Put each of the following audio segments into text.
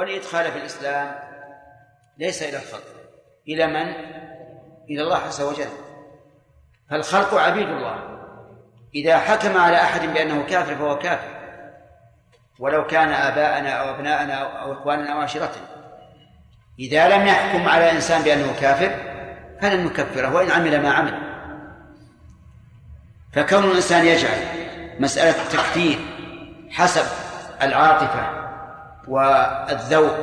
والإدخال في الإسلام ليس إلى الخلق إلى من؟ إلى الله عز وجل. فالخلق عبيد الله. إذا حكم على أحد بأنه كافر فهو كافر. ولو كان آباءنا أو أبناءنا أو إخواننا أو عشيرتنا. إذا لم يحكم على إنسان بأنه كافر فلن نكفره وإن عمل ما عمل. فكون الإنسان يجعل مسألة التكفير حسب العاطفة والذوق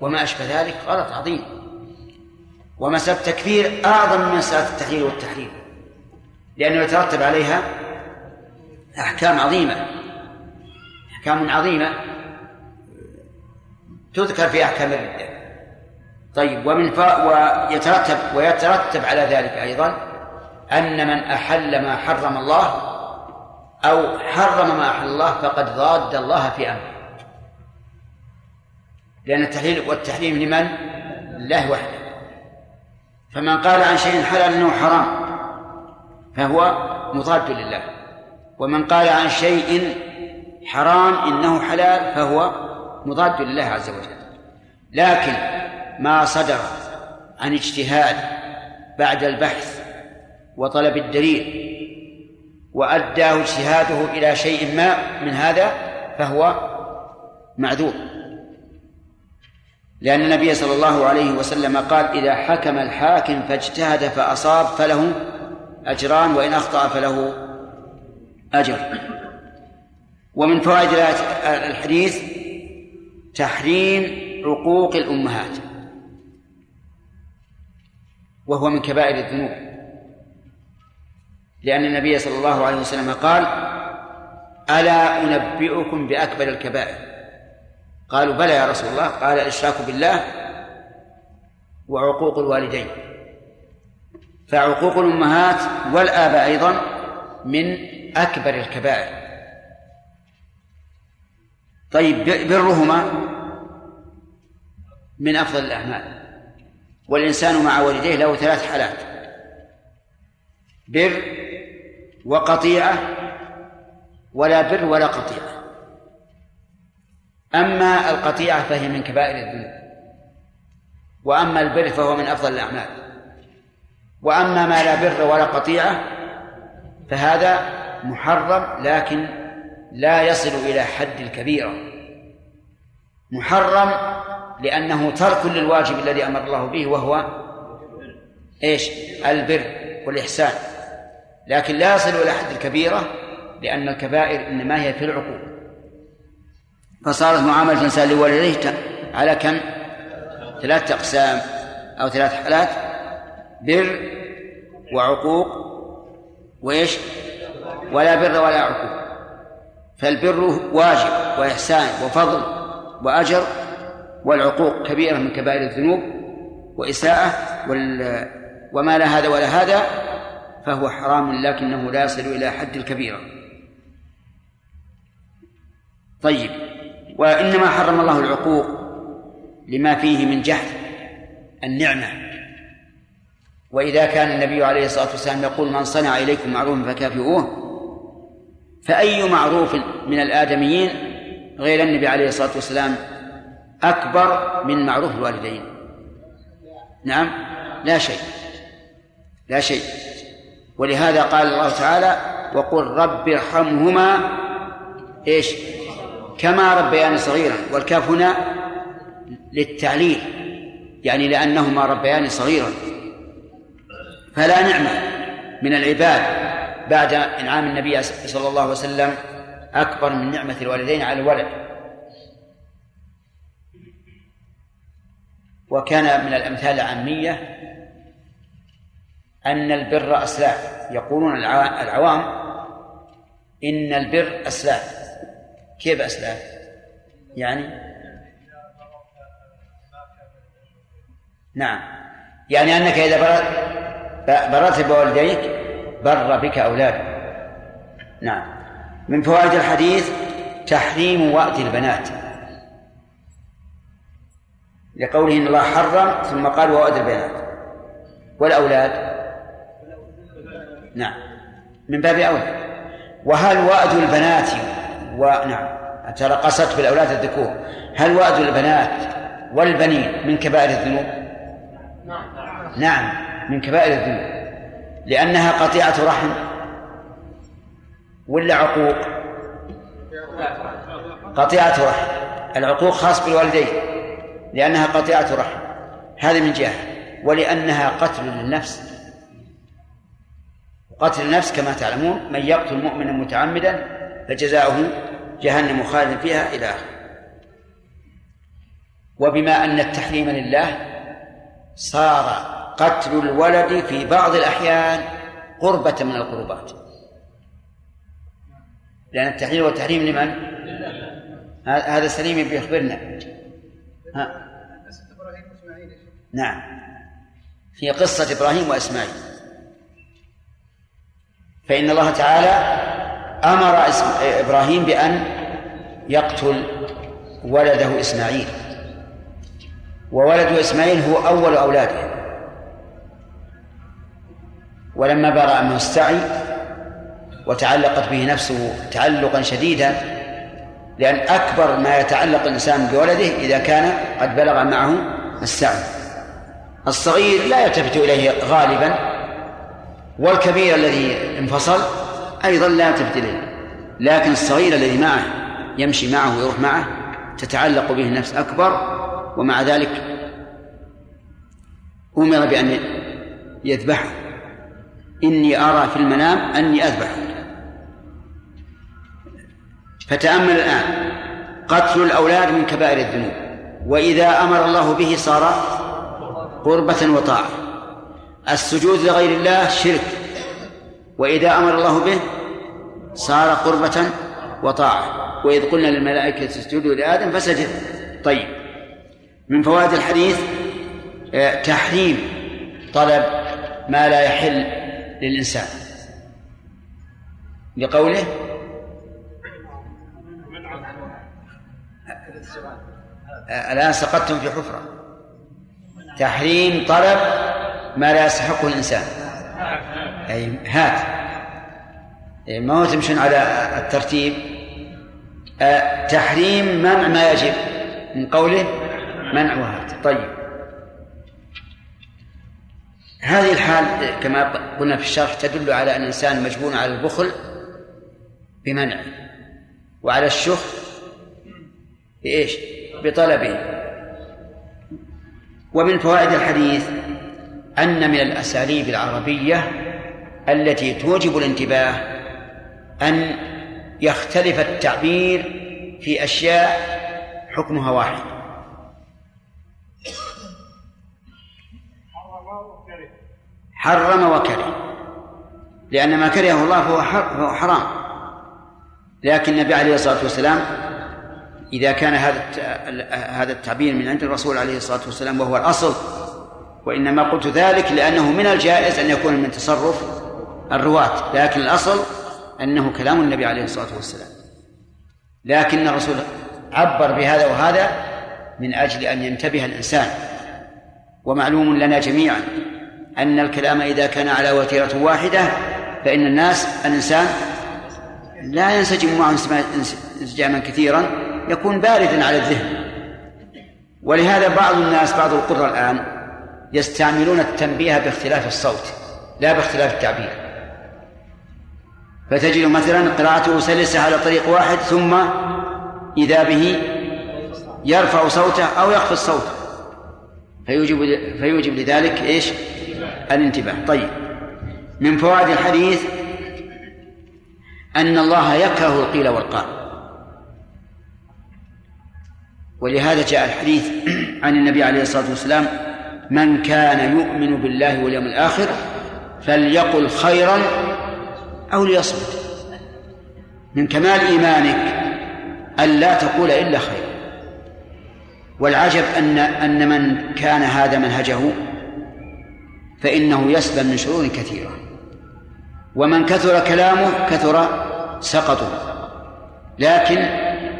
وما أشبه ذلك غلط عظيم. ومسألة التكفير أعظم من مسألة التحليل والتحريم لأنه يترتب عليها أحكام عظيمة أحكام عظيمة تذكر في أحكام الردة طيب ومن ف... ويترتب ويترتب على ذلك أيضا أن من أحل ما حرم الله أو حرم ما أحل الله فقد ضاد الله في أمره. لأن التحليل والتحريم لمن؟ لله وحده. فمن قال عن شيء حلال أنه حرام فهو مضاد لله. ومن قال عن شيء حرام إنه حلال فهو مضاد لله عز وجل. لكن ما صدر عن اجتهاد بعد البحث وطلب الدليل وأداه اجتهاده إلى شيء ما من هذا فهو معذور. لأن النبي صلى الله عليه وسلم قال إذا حكم الحاكم فاجتهد فأصاب فله أجران وإن أخطأ فله أجر. ومن فوائد الحديث تحريم عقوق الأمهات وهو من كبائر الذنوب. لأن النبي صلى الله عليه وسلم قال ألا أنبئكم بأكبر الكبائر؟ قالوا بلى يا رسول الله قال الإشراك بالله وعقوق الوالدين. فعقوق الأمهات والآباء أيضا من أكبر الكبائر. طيب برهما من أفضل الأعمال. والإنسان مع والديه له ثلاث حالات. بر وقطيعة ولا بر ولا قطيعة. أما القطيعة فهي من كبائر الذنوب وأما البر فهو من أفضل الأعمال. وأما ما لا بر ولا قطيعة فهذا محرم لكن لا يصل إلى حد الكبيرة. محرم لأنه ترك للواجب الذي أمر الله به وهو إيش؟ البر والإحسان. لكن لا يصل إلى حد الكبيرة لأن الكبائر إنما هي في العقول. فصارت معاملة الإنسان لوالديه على كم؟ ثلاثة أقسام أو ثلاث حالات بر وعقوق وإيش؟ ولا بر ولا عقوق فالبر واجب وإحسان وفضل وأجر والعقوق كبيرة من كبائر الذنوب وإساءة وال وما لا هذا ولا هذا فهو حرام لكنه لا يصل إلى حد الكبيرة طيب وإنما حرم الله العقوق لما فيه من جهل النعمة. وإذا كان النبي عليه الصلاة والسلام يقول من صنع إليكم معروفا فكافئوه فأي معروف من الآدميين غير النبي عليه الصلاة والسلام أكبر من معروف الوالدين؟ نعم لا شيء لا شيء. ولهذا قال الله تعالى وقل رب ارحمهما إيش؟ كما ربياني صغيرا والكاف هنا للتعليل يعني لأنهما ربياني صغيرا. فلا نعمة من العباد بعد إنعام النبي صلى الله عليه وسلم أكبر من نعمة الوالدين على الولد. وكان من الأمثال العامية أن البر أسلاف. يقولون العوام إن البر أسلاف. كيف أسلاف يعني؟ نعم. يعني أنك إذا بررت بررت بوالديك بر بك أولادك. نعم. من فوائد الحديث تحريم وأد البنات. لقوله إن الله حرم ثم قال وأد البنات. والأولاد؟ نعم. من باب أولى. وهل وأد البنات ونعم ترقصت بالأولاد الذكور. هل وأد البنات والبنين من كبائر الذنوب؟ نعم من كبائر الذنوب. لأنها قطيعة رحم ولا عقوق؟ قطيعة رحم. العقوق خاص بالوالدين لأنها قطيعة رحم. هذه من جهة. ولأنها قتل للنفس. قتل النفس كما تعلمون من يقتل مؤمنا متعمدا فجزاؤه جهنم خالدا فيها إلى آخره. وبما أن التحريم لله صار قتل الولد في بعض الأحيان قربة من القربات. لأن التحليل والتحريم لمن؟ هذا سليم بيخبرنا ها؟ نعم. في قصة إبراهيم وإسماعيل. فإن الله تعالى أمر إبراهيم بأن يقتل ولده إسماعيل. وولد إسماعيل هو أول أولاده. ولما برأ منه السعي وتعلقت به نفسه تعلقا شديدا لأن أكبر ما يتعلق الإنسان بولده إذا كان قد بلغ معه السعي. الصغير لا يلتفت إليه غالبا والكبير الذي انفصل أيضا لا إليه لكن الصغير الذي معه يمشي معه ويروح معه تتعلق به النفس أكبر ومع ذلك أمر بأن يذبحه. إني أرى في المنام أني أذبحه. فتأمل الآن قتل الأولاد من كبائر الذنوب. وإذا أمر الله به صار قربة وطاعة. السجود لغير الله شرك. وإذا أمر الله به صار قربة وطاعة. وإذ قلنا للملائكة اسجدوا لآدم فسجد. طيب. من فوائد الحديث آه، تحريم طلب ما لا يحل للإنسان. لقوله آه، الآن سقطتم في حفرة. تحريم طلب ما لا يستحقه الإنسان. أي هات. ما هو تمشون على الترتيب. آه، تحريم منع ما يجب. من قوله منع وهات طيب. هذه الحال كما قلنا في الشرح تدل على أن الإنسان مجبور على البخل بمنعه وعلى الشح بإيش؟ بطلبه. ومن فوائد الحديث أن من الأساليب العربية التي توجب الانتباه أن يختلف التعبير في أشياء حكمها واحد. حرم وكره. لأن ما كرهه الله فهو حرام. لكن النبي عليه الصلاة والسلام إذا كان هذا هذا التعبير من عند الرسول عليه الصلاة والسلام وهو الأصل وإنما قلت ذلك لأنه من الجائز أن يكون من تصرف الرواة لكن الأصل أنه كلام النبي عليه الصلاة والسلام. لكن الرسول عبر بهذا وهذا من أجل أن ينتبه الإنسان. ومعلوم لنا جميعا أن الكلام إذا كان على وتيرة واحدة فإن الناس الإنسان لا ينسجم معه انسجاما كثيرا يكون باردا على الذهن. ولهذا بعض الناس بعض القرى الآن يستعملون التنبيه باختلاف الصوت لا باختلاف التعبير. فتجد مثلا قراءته سلسة على طريق واحد ثم إذا به يرفع صوته أو يخفض صوته. فيوجب فيوجب لذلك إيش؟ الانتباه. طيب. من فوائد الحديث أن الله يكره القيل والقال. ولهذا جاء الحديث عن النبي عليه الصلاة والسلام من كان يؤمن بالله واليوم الآخر فليقل خيرا أو ليصمت. من كمال إيمانك أن لا تقول إلا خيرا والعجب أن أن من كان هذا منهجه فإنه يسلم من شرور كثيرة. ومن كثر كلامه كثر سقطه. لكن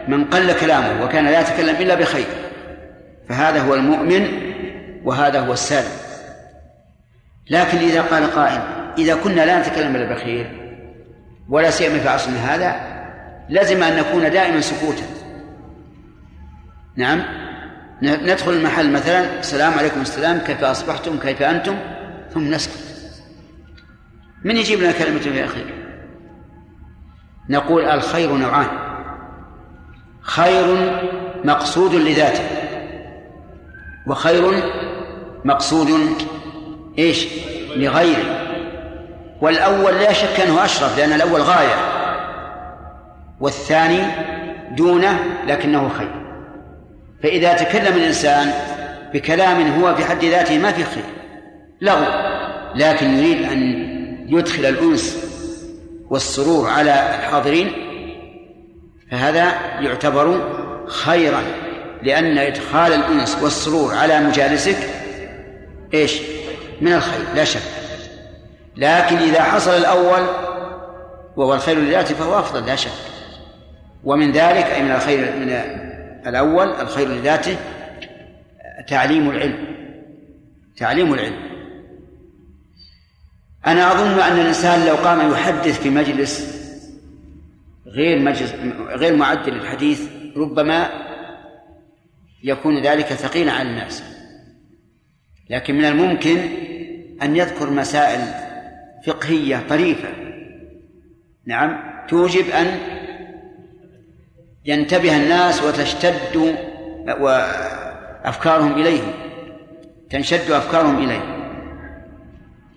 من قل كلامه وكان لا يتكلم إلا بخير فهذا هو المؤمن وهذا هو السالم. لكن إذا قال قائل إذا كنا لا نتكلم إلا بخير ولا سيما في عصرنا هذا لزم أن نكون دائما سكوتا. نعم؟ ندخل المحل مثلا السلام عليكم السلام كيف أصبحتم كيف أنتم؟ ثم نسكت. من يجيب لنا كلمة فيها خير نقول الخير نوعان. خير مقصود لذاته وخير مقصود إيش؟ لغيره. والأول لا شك أنه أشرف لأن الأول غاية. والثاني دونه لكنه خير. فإذا تكلم الإنسان بكلام هو في حد ذاته ما في خير. لغو لكن يريد أن يدخل الأنس والسرور على الحاضرين فهذا يعتبر خيرا. لأن إدخال الأنس والسرور على مجالسك إيش؟ من الخير لا شك. لكن إذا حصل الأول وهو الخير لذاته فهو أفضل لا شك. ومن ذلك أي من الخير من الأول الخير لذاته تعليم العلم. تعليم العلم. أنا أظن أن الإنسان لو قام يحدث في مجلس غير مجلس غير معد للحديث ربما يكون ذلك ثقيلا على الناس. لكن من الممكن أن يذكر مسائل فقهية طريفة. نعم توجب أن ينتبه الناس وتشتد وأفكارهم إليه تنشد أفكارهم إليه.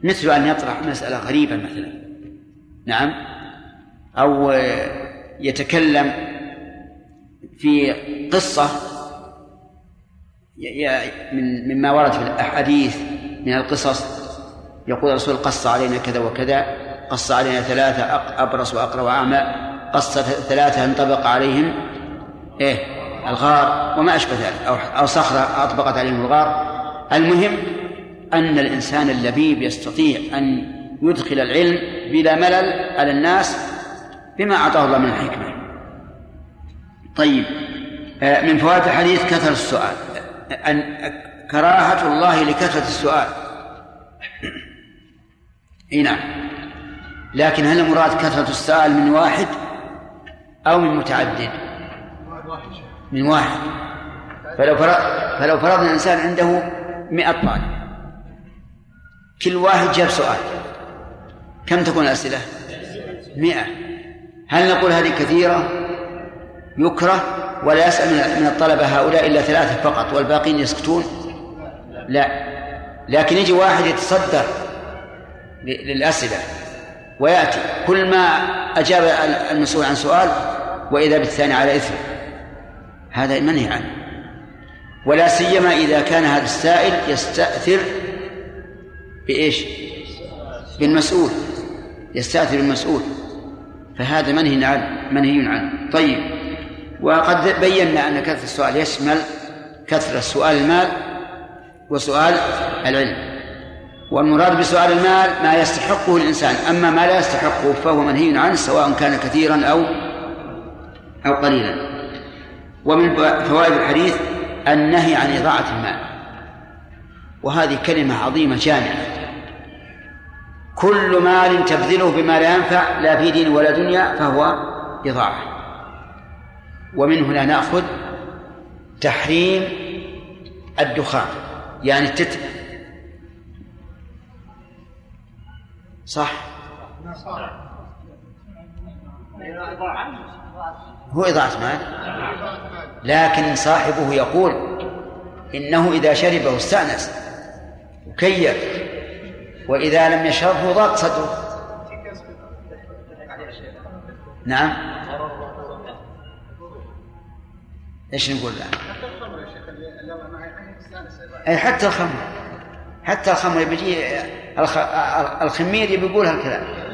مثل أن يطرح مسألة غريبة مثلا. نعم أو يتكلم في قصة من مما ورد في الأحاديث من القصص. يقول الرسول قص علينا كذا وكذا قص علينا ثلاثة أبرص وأقرأ وأعمى قص ثلاثة انطبق عليهم إيه الغار وما أشبه ذلك أو أو صخرة أطبقت عليهم الغار. المهم أن الإنسان اللبيب يستطيع أن يدخل العلم بلا ملل على الناس بما أعطاه الله من الحكمة. طيب آه، من فوائد الحديث كثرة السؤال أن كراهة الله لكثرة السؤال. إي نعم. لكن هل المراد كثرة السؤال من واحد أو من متعدد؟ من واحد. فلو فرض فلو فرضنا الإنسان عنده مئة طالب كل واحد جاب سؤال. كم تكون الأسئلة؟ مئة. هل نقول هذه كثيرة؟ يكره؟ ولا يسأل من الطلبة هؤلاء إلا ثلاثة فقط والباقين يسكتون؟ لا. لكن يجي واحد يتصدر للأسئلة. ويأتي كل ما أجاب المسؤول عن سؤال وإذا بالثاني على إثم. هذا منهي عنه. ولا سيما إذا كان هذا السائل يستأثر بإيش؟ بالمسؤول. يستأثر المسؤول فهذا منهي عنه منهي عنه. طيب. وقد بينا أن كثرة السؤال يشمل كثرة سؤال المال وسؤال العلم. والمراد بسؤال المال ما يستحقه الإنسان أما ما لا يستحقه فهو منهي عنه سواء كان كثيرا أو أو قليلا. ومن فوائد الحديث النهي عن إضاعة المال. وهذه كلمة عظيمة جامعة. كل مال تبذله بما لا ينفع لا في دين ولا دنيا فهو إضاعة. ومن هنا نأخذ تحريم الدخان يعني صح. هو إضاعة مال. لكن صاحبه يقول إنه إذا شربه استأنس وكيف؟ وإذا لم يشربه ضاق صدره. نعم. إيش نقول الآن؟ أي حتى الخمر حتى الخمر بيجي الخمير بيقول هالكلام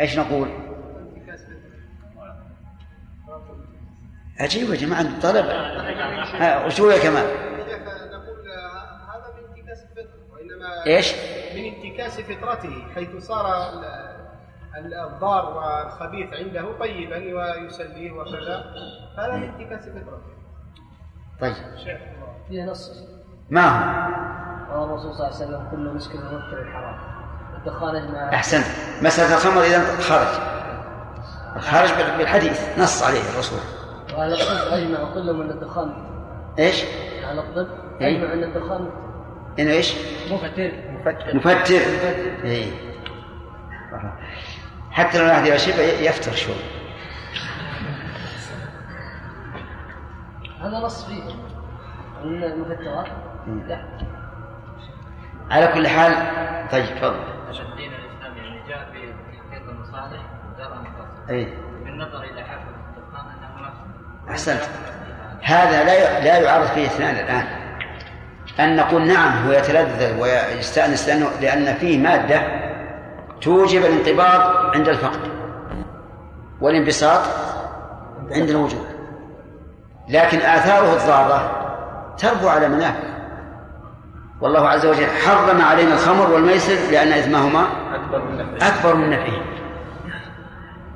إيش نقول؟ عجيب يا جماعة الطلبة وشو يا كمال؟ إيش؟ من انتكاس فطرته حيث صار الضار والخبيث عنده طيبا ويسليه وكذا هذا من انتكاس فطرته طيب فيه نص ما هو؟ قال الرسول صلى الله عليه وسلم كل مسكر مبتر الحرام. الدخان اجمع أحسنت. مسألة الخمر إذا خرج خرج بالحديث. نص عليه الرسول. وأهل الطب أجمع كلهم أن الدخان. إيش؟ أهل الطب إيه. أجمع أن الدخان. إنه إيش؟ مفتر مفتر مفتر اي حتى لو الواحد يشرب يفتر شوي. هذا نص فيه. المفترات لا. على كل حال طيب تفضل. الدين الاسلامي يعني جاء في تحقيق المصالح ودرء المفاسد أي. بالنظر إلى حافظ أنه أحسنت. هذا لا لا يعارض فيه اثنان الآن. أن نقول نعم هو يتلذذ ويستأنس لأنه لأن فيه مادة توجب الانقباض عند الفقد والانبساط عند الوجود. لكن آثاره الضارة تربو على منافع. والله عز وجل حرم علينا الخمر والميسر لأن إثمهما أكبر من نفسه أكبر من نفعه.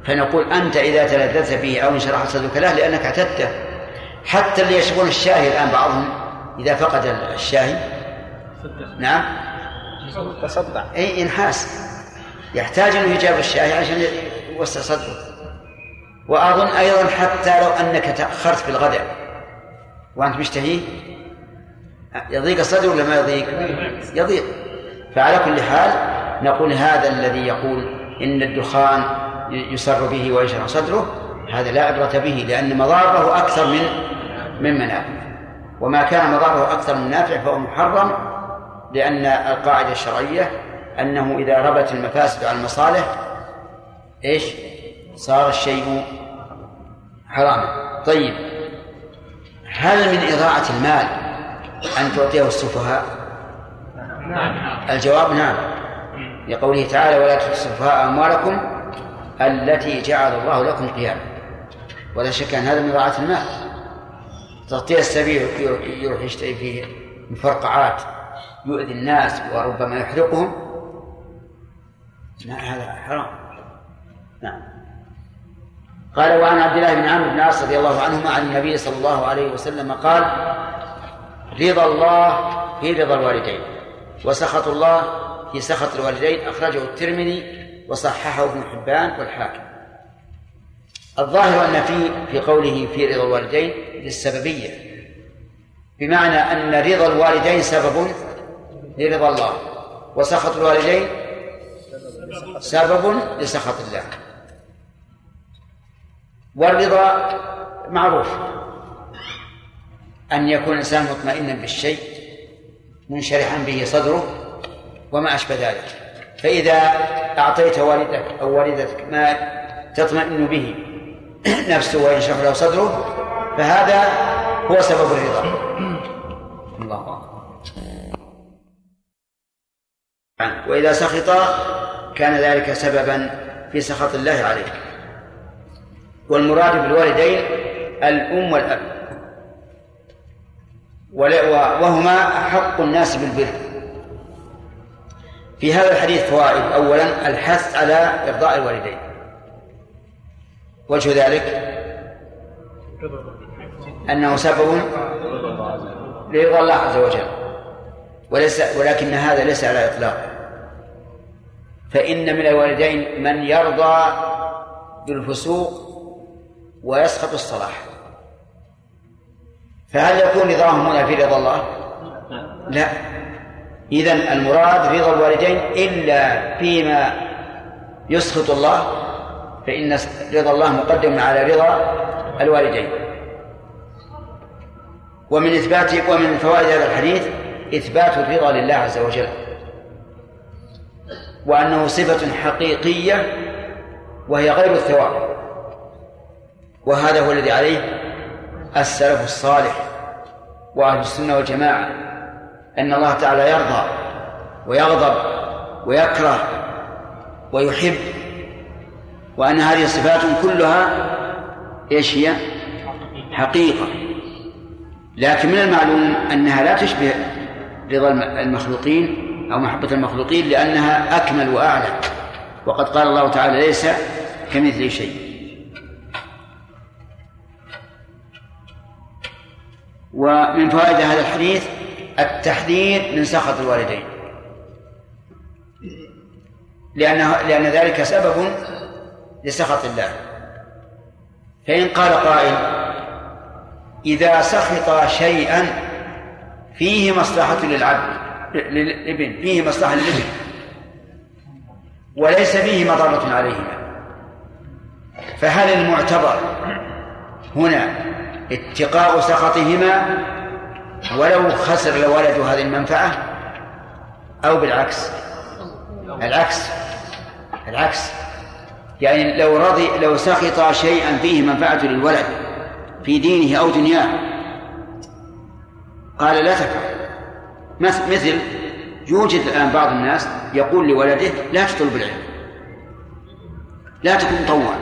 فنقول أنت إذا تلذذت به أو انشرح صدرك له لأنك اعتدته حتى اللي يشربون الشاهي الآن بعضهم إذا فقد الشاهي. نعم. تصدع. أي إنحاس يحتاج أنه يجاب الشاهي عشان يوسع صدره. وأظن أيضا حتى لو أنك تأخرت في الغداء وأنت مشتهيه يضيق الصدر ولا ما يضيق؟ يضيق فعلى كل حال نقول هذا الذي يقول إن الدخان يسر به ويشرح صدره هذا لا عبرة به لأن مضاره أكثر من من منافعه وما كان مضاره أكثر من نافع فهو محرم لأن القاعدة الشرعية أنه إذا ربت المفاسد على المصالح إيش؟ صار الشيء حراما طيب هل من إضاعة المال أن تعطيه السفهاء؟ الجواب نعم. لقوله تعالى ولا تؤتوا السفهاء أموالكم التي جعل الله لكم قياما. ولا شك أن هذا من إضاعة المال. تغطية السبيل يروح يشتري فيه مفرقعات يؤذي الناس وربما يحرقهم. لا هذا حرام. نعم. قال وعن عبد الله بن عمرو بن العاص رضي الله عنهما عن النبي صلى الله عليه وسلم قال رضا الله في رضا الوالدين. وسخط الله في سخط الوالدين. أخرجه الترمذي وصححه ابن حبان والحاكم. الظاهر أن في في قوله في رضا الوالدين للسببية. بمعنى أن رضا الوالدين سبب لرضا الله. وسخط الوالدين سبب لسخط الله. والرضا معروف. أن يكون الإنسان مطمئنا بالشيء منشرحا به صدره وما أشبه ذلك. فإذا أعطيت والدك أو والدتك ما تطمئن به نفسه وينشرح له صدره فهذا هو سبب الرضا. الله أكبر. وإذا سخط كان ذلك سببا في سخط الله عليه والمراد بالوالدين الأم والأب. وهما أحق الناس بالبر. في هذا الحديث فوائد. أولا الحث على إرضاء الوالدين. وجه ذلك أنه سبب لرضا الله عز وجل. وليس ولكن هذا ليس على إطلاق. فإن من الوالدين من يرضى بالفسوق ويسخط الصلاح. فهل يكون رضاهم هنا في رضا الله؟ لا. إذا المراد رضا الوالدين إلا فيما يسخط الله فإن رضا الله مقدم على رضا الوالدين. ومن إثبات ومن فوائد هذا الحديث إثبات الرضا لله عز وجل. وأنه صفة حقيقية وهي غير الثواب. وهذا هو الذي عليه السلف الصالح وأهل السنة والجماعة. أن الله تعالى يرضى ويغضب ويكره ويحب وأن هذه الصفات كلها إيش هي؟ حقيقة. لكن من المعلوم أنها لا تشبه رضا المخلوقين أو محبة المخلوقين لأنها أكمل وأعلى. وقد قال الله تعالى ليس كمثله شيء. ومن فوائد هذا الحديث التحذير من سخط الوالدين. لأنه لأن ذلك سبب لسخط الله. فإن قال قائل إذا سخط شيئا فيه مصلحة للعبد للابن. فيه مصلحة للابن. وليس فيه مضرة عليهما. فهل المعتبر هنا اتقاء سخطهما ولو خسر الولد هذه المنفعة أو بالعكس. العكس. العكس. يعني لو رضي لو سخط شيئا فيه منفعة للولد في دينه أو دنياه قال لا تفعل. مثل يوجد الآن بعض الناس يقول لولده لا تطلب العلم. لا تكن مطوع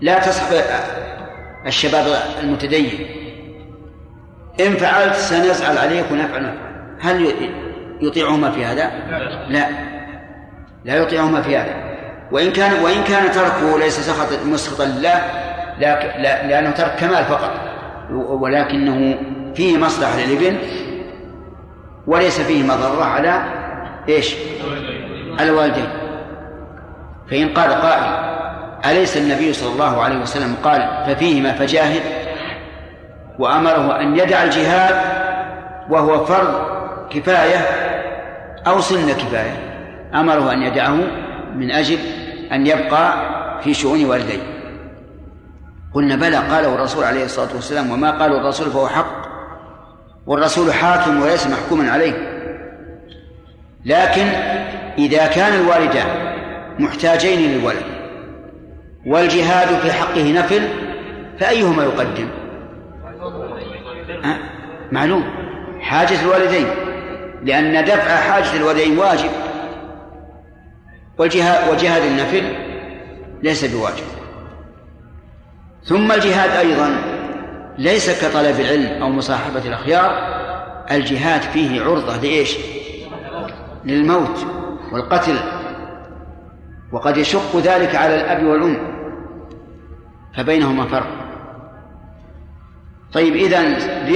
لا تصحب الشباب المتدين. إن فعلت سنزعل عليك ونفعل هل يطيعهما في هذا؟ لا. لا يطيعهما في هذا. وإن كان وإن كان تركه ليس سخط مسخطا لله لا لأنه ترك كمال فقط. ولكنه فيه مصلحة للابن وليس فيه مضرة على إيش؟ على الوالدين. فإن قال قائل أليس النبي صلى الله عليه وسلم قال ففيهما فجاهد؟ وأمره أن يدع الجهاد وهو فرض كفاية أو سن كفاية. أمره أن يدعه من أجل أن يبقى في شؤون والديه. قلنا بلى قاله الرسول عليه الصلاة والسلام وما قاله الرسول فهو حق. والرسول حاكم وليس محكوما عليه. لكن إذا كان الوالدان محتاجين للولد والجهاد في حقه نفل فأيهما يقدم؟ أه؟ معلوم. حاجة الوالدين لأن دفع حاجة الوالدين واجب. والجهاد وجهاد النفل ليس بواجب. ثم الجهاد أيضا ليس كطلب العلم أو مصاحبة الأخيار. الجهاد فيه عرضة لإيش؟ للموت والقتل. وقد يشق ذلك على الأب والأم. فبينهما فرق. طيب إذا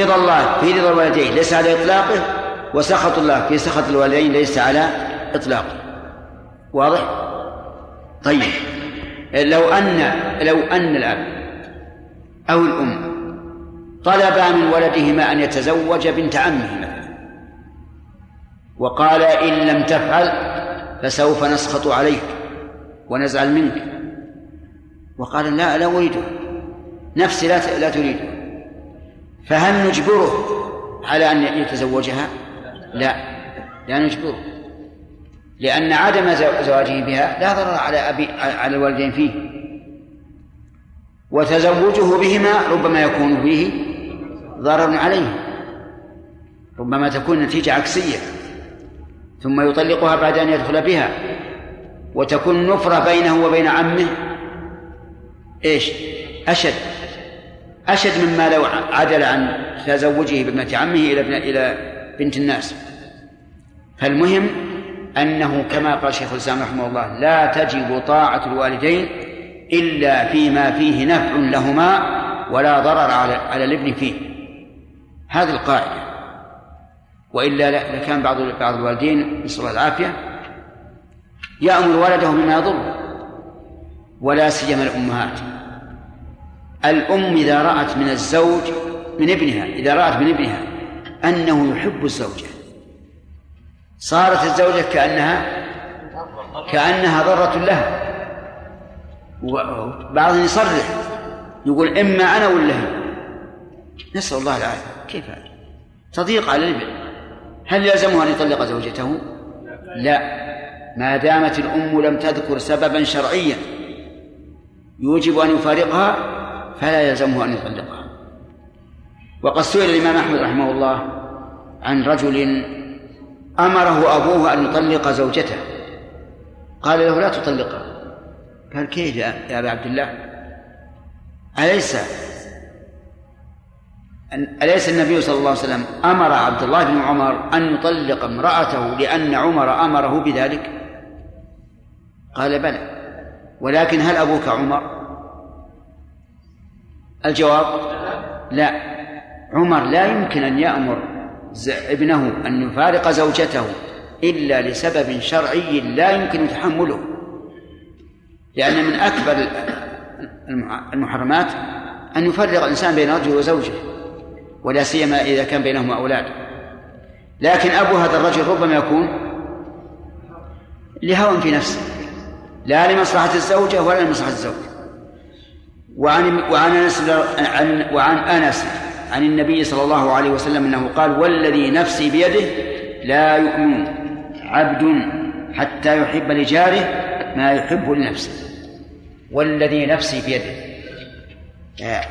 رضا الله في رضا الوالدين ليس على إطلاقه وسخط الله في سخط الوالدين ليس على إطلاقه. واضح؟ طيب لو أن لو أن الأب أو الأم طلبا من ولدهما أن يتزوج بنت عمه مثلا وقال إن لم تفعل فسوف نسخط عليك. ونزعل منك. وقال لا لا أريده. نفسي لا لا تريده. فهل نجبره على أن يتزوجها؟ لا لا نجبره. لأن عدم زواجه بها لا ضرر على أبي على الوالدين فيه. وتزوجه بهما ربما يكون فيه ضرر عليه. ربما تكون نتيجة عكسية. ثم يطلقها بعد أن يدخل بها. وتكون نفرة بينه وبين عمه. إيش؟ أشد. أشد مما لو عدل عن تزوجه بابنة عمه إلى إلى بنت الناس. فالمهم أنه كما قال شيخ الإسلام رحمه الله لا تجب طاعة الوالدين إلا فيما فيه نفع لهما ولا ضرر على على الابن فيه. هذه القاعدة. وإلا لكان بعض بعض الوالدين نسأل الله العافية يأمر ولده بما يضره ولا سيما الأمهات. الأم إذا رأت من الزوج من ابنها إذا رأت من ابنها أنه يحب الزوجة. صارت الزوجة كأنها كأنها ضرة لها. وبعضهم يصرح يقول إما أنا ولا هي؟ نسأل الله العافية. كيف هذا؟ تضيق على الابن. هل يلزمه أن يطلق زوجته؟ لا. ما دامت الأم لم تذكر سببا شرعيا يوجب أن يفارقها فلا يلزمه أن يطلقها وقد سئل الإمام أحمد رحمه الله عن رجل أمره أبوه أن يطلق زوجته. قال له لا تطلقها قال كيف يا أبا عبد الله؟ أليس أليس النبي صلى الله عليه وسلم أمر عبد الله بن عمر أن يطلق امرأته لأن عمر أمره بذلك؟ قال بلى. ولكن هل أبوك عمر؟ الجواب لا. عمر لا يمكن أن يأمر ابنه أن يفارق زوجته إلا لسبب شرعي لا يمكن تحمله. لأن من أكبر المحرمات أن يفرق الإنسان بين رجل وزوجه ولا سيما إذا كان بينهما أولاد. لكن أبو هذا الرجل ربما يكون لهوى في نفسه. لا لمصلحة الزوجة ولا لمصلحة الزوج. وعن وعن عن وعن أنس عن النبي صلى الله عليه وسلم أنه قال والذي نفسي بيده لا يؤمن عبد حتى يحب لجاره ما يحب لنفسه. والذي نفسي بيده.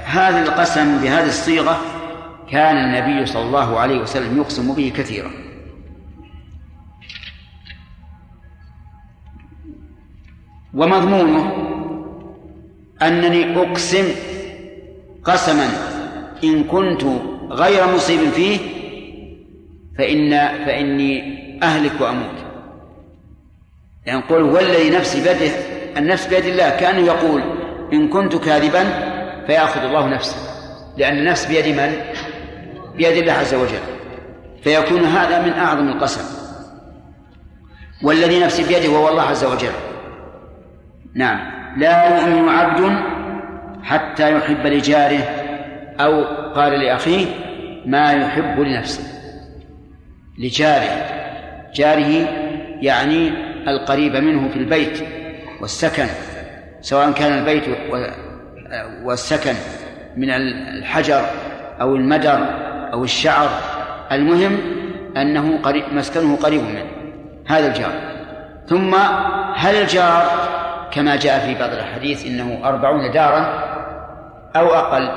هذا القسم بهذه الصيغة كان النبي صلى الله عليه وسلم يقسم به كثيرا. ومضمونه أنني أقسم قسما إن كنت غير مصيب فيه فإن فإني أهلك وأموت. يعني يقول والذي نفسي بيده النفس بيد الله كأنه يقول إن كنت كاذبا فيأخذ الله نفسه. لأن النفس بيد من؟ بيد الله عز وجل. فيكون هذا من أعظم القسم. والذي نفسي بيده هو الله عز وجل. نعم. لا يؤمن عبد حتى يحب لجاره أو قال لأخيه ما يحب لنفسه. لجاره. جاره يعني القريب منه في البيت والسكن سواء كان البيت والسكن من الحجر أو المدر أو الشعر. المهم أنه قريب مسكنه قريب منه. هذا الجار. ثم هل الجار كما جاء في بعض الأحاديث إنه أربعون دارا أو أقل.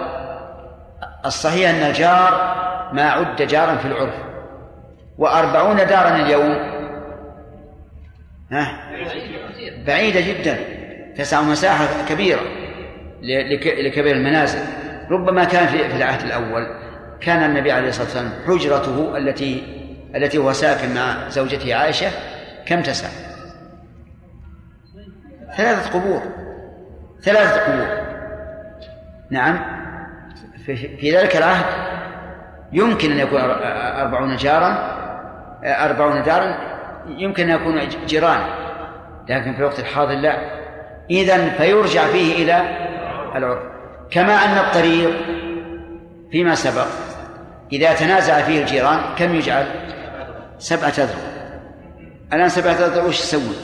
الصحيح أن الجار ما عد جارا في العرف. وأربعون دارا اليوم. ها؟ بعيدة جدا. تسع مساحة كبيرة لكبير المنازل. ربما كان في العهد الأول. كان النبي عليه الصلاة والسلام حجرته التي التي هو ساكن مع زوجته عائشة كم تسع؟ ثلاثة قبور. ثلاثة قبور. نعم. في ذلك العهد يمكن أن يكون أربعون جارا أربعون دارا يمكن أن يكون جيران. لكن في الوقت الحاضر لا. إذا فيرجع فيه إلى العرف. كما أن الطريق فيما سبق إذا تنازع فيه الجيران كم يجعل؟ سبعة أذرع. الآن سبعة أذرع وش يسوي؟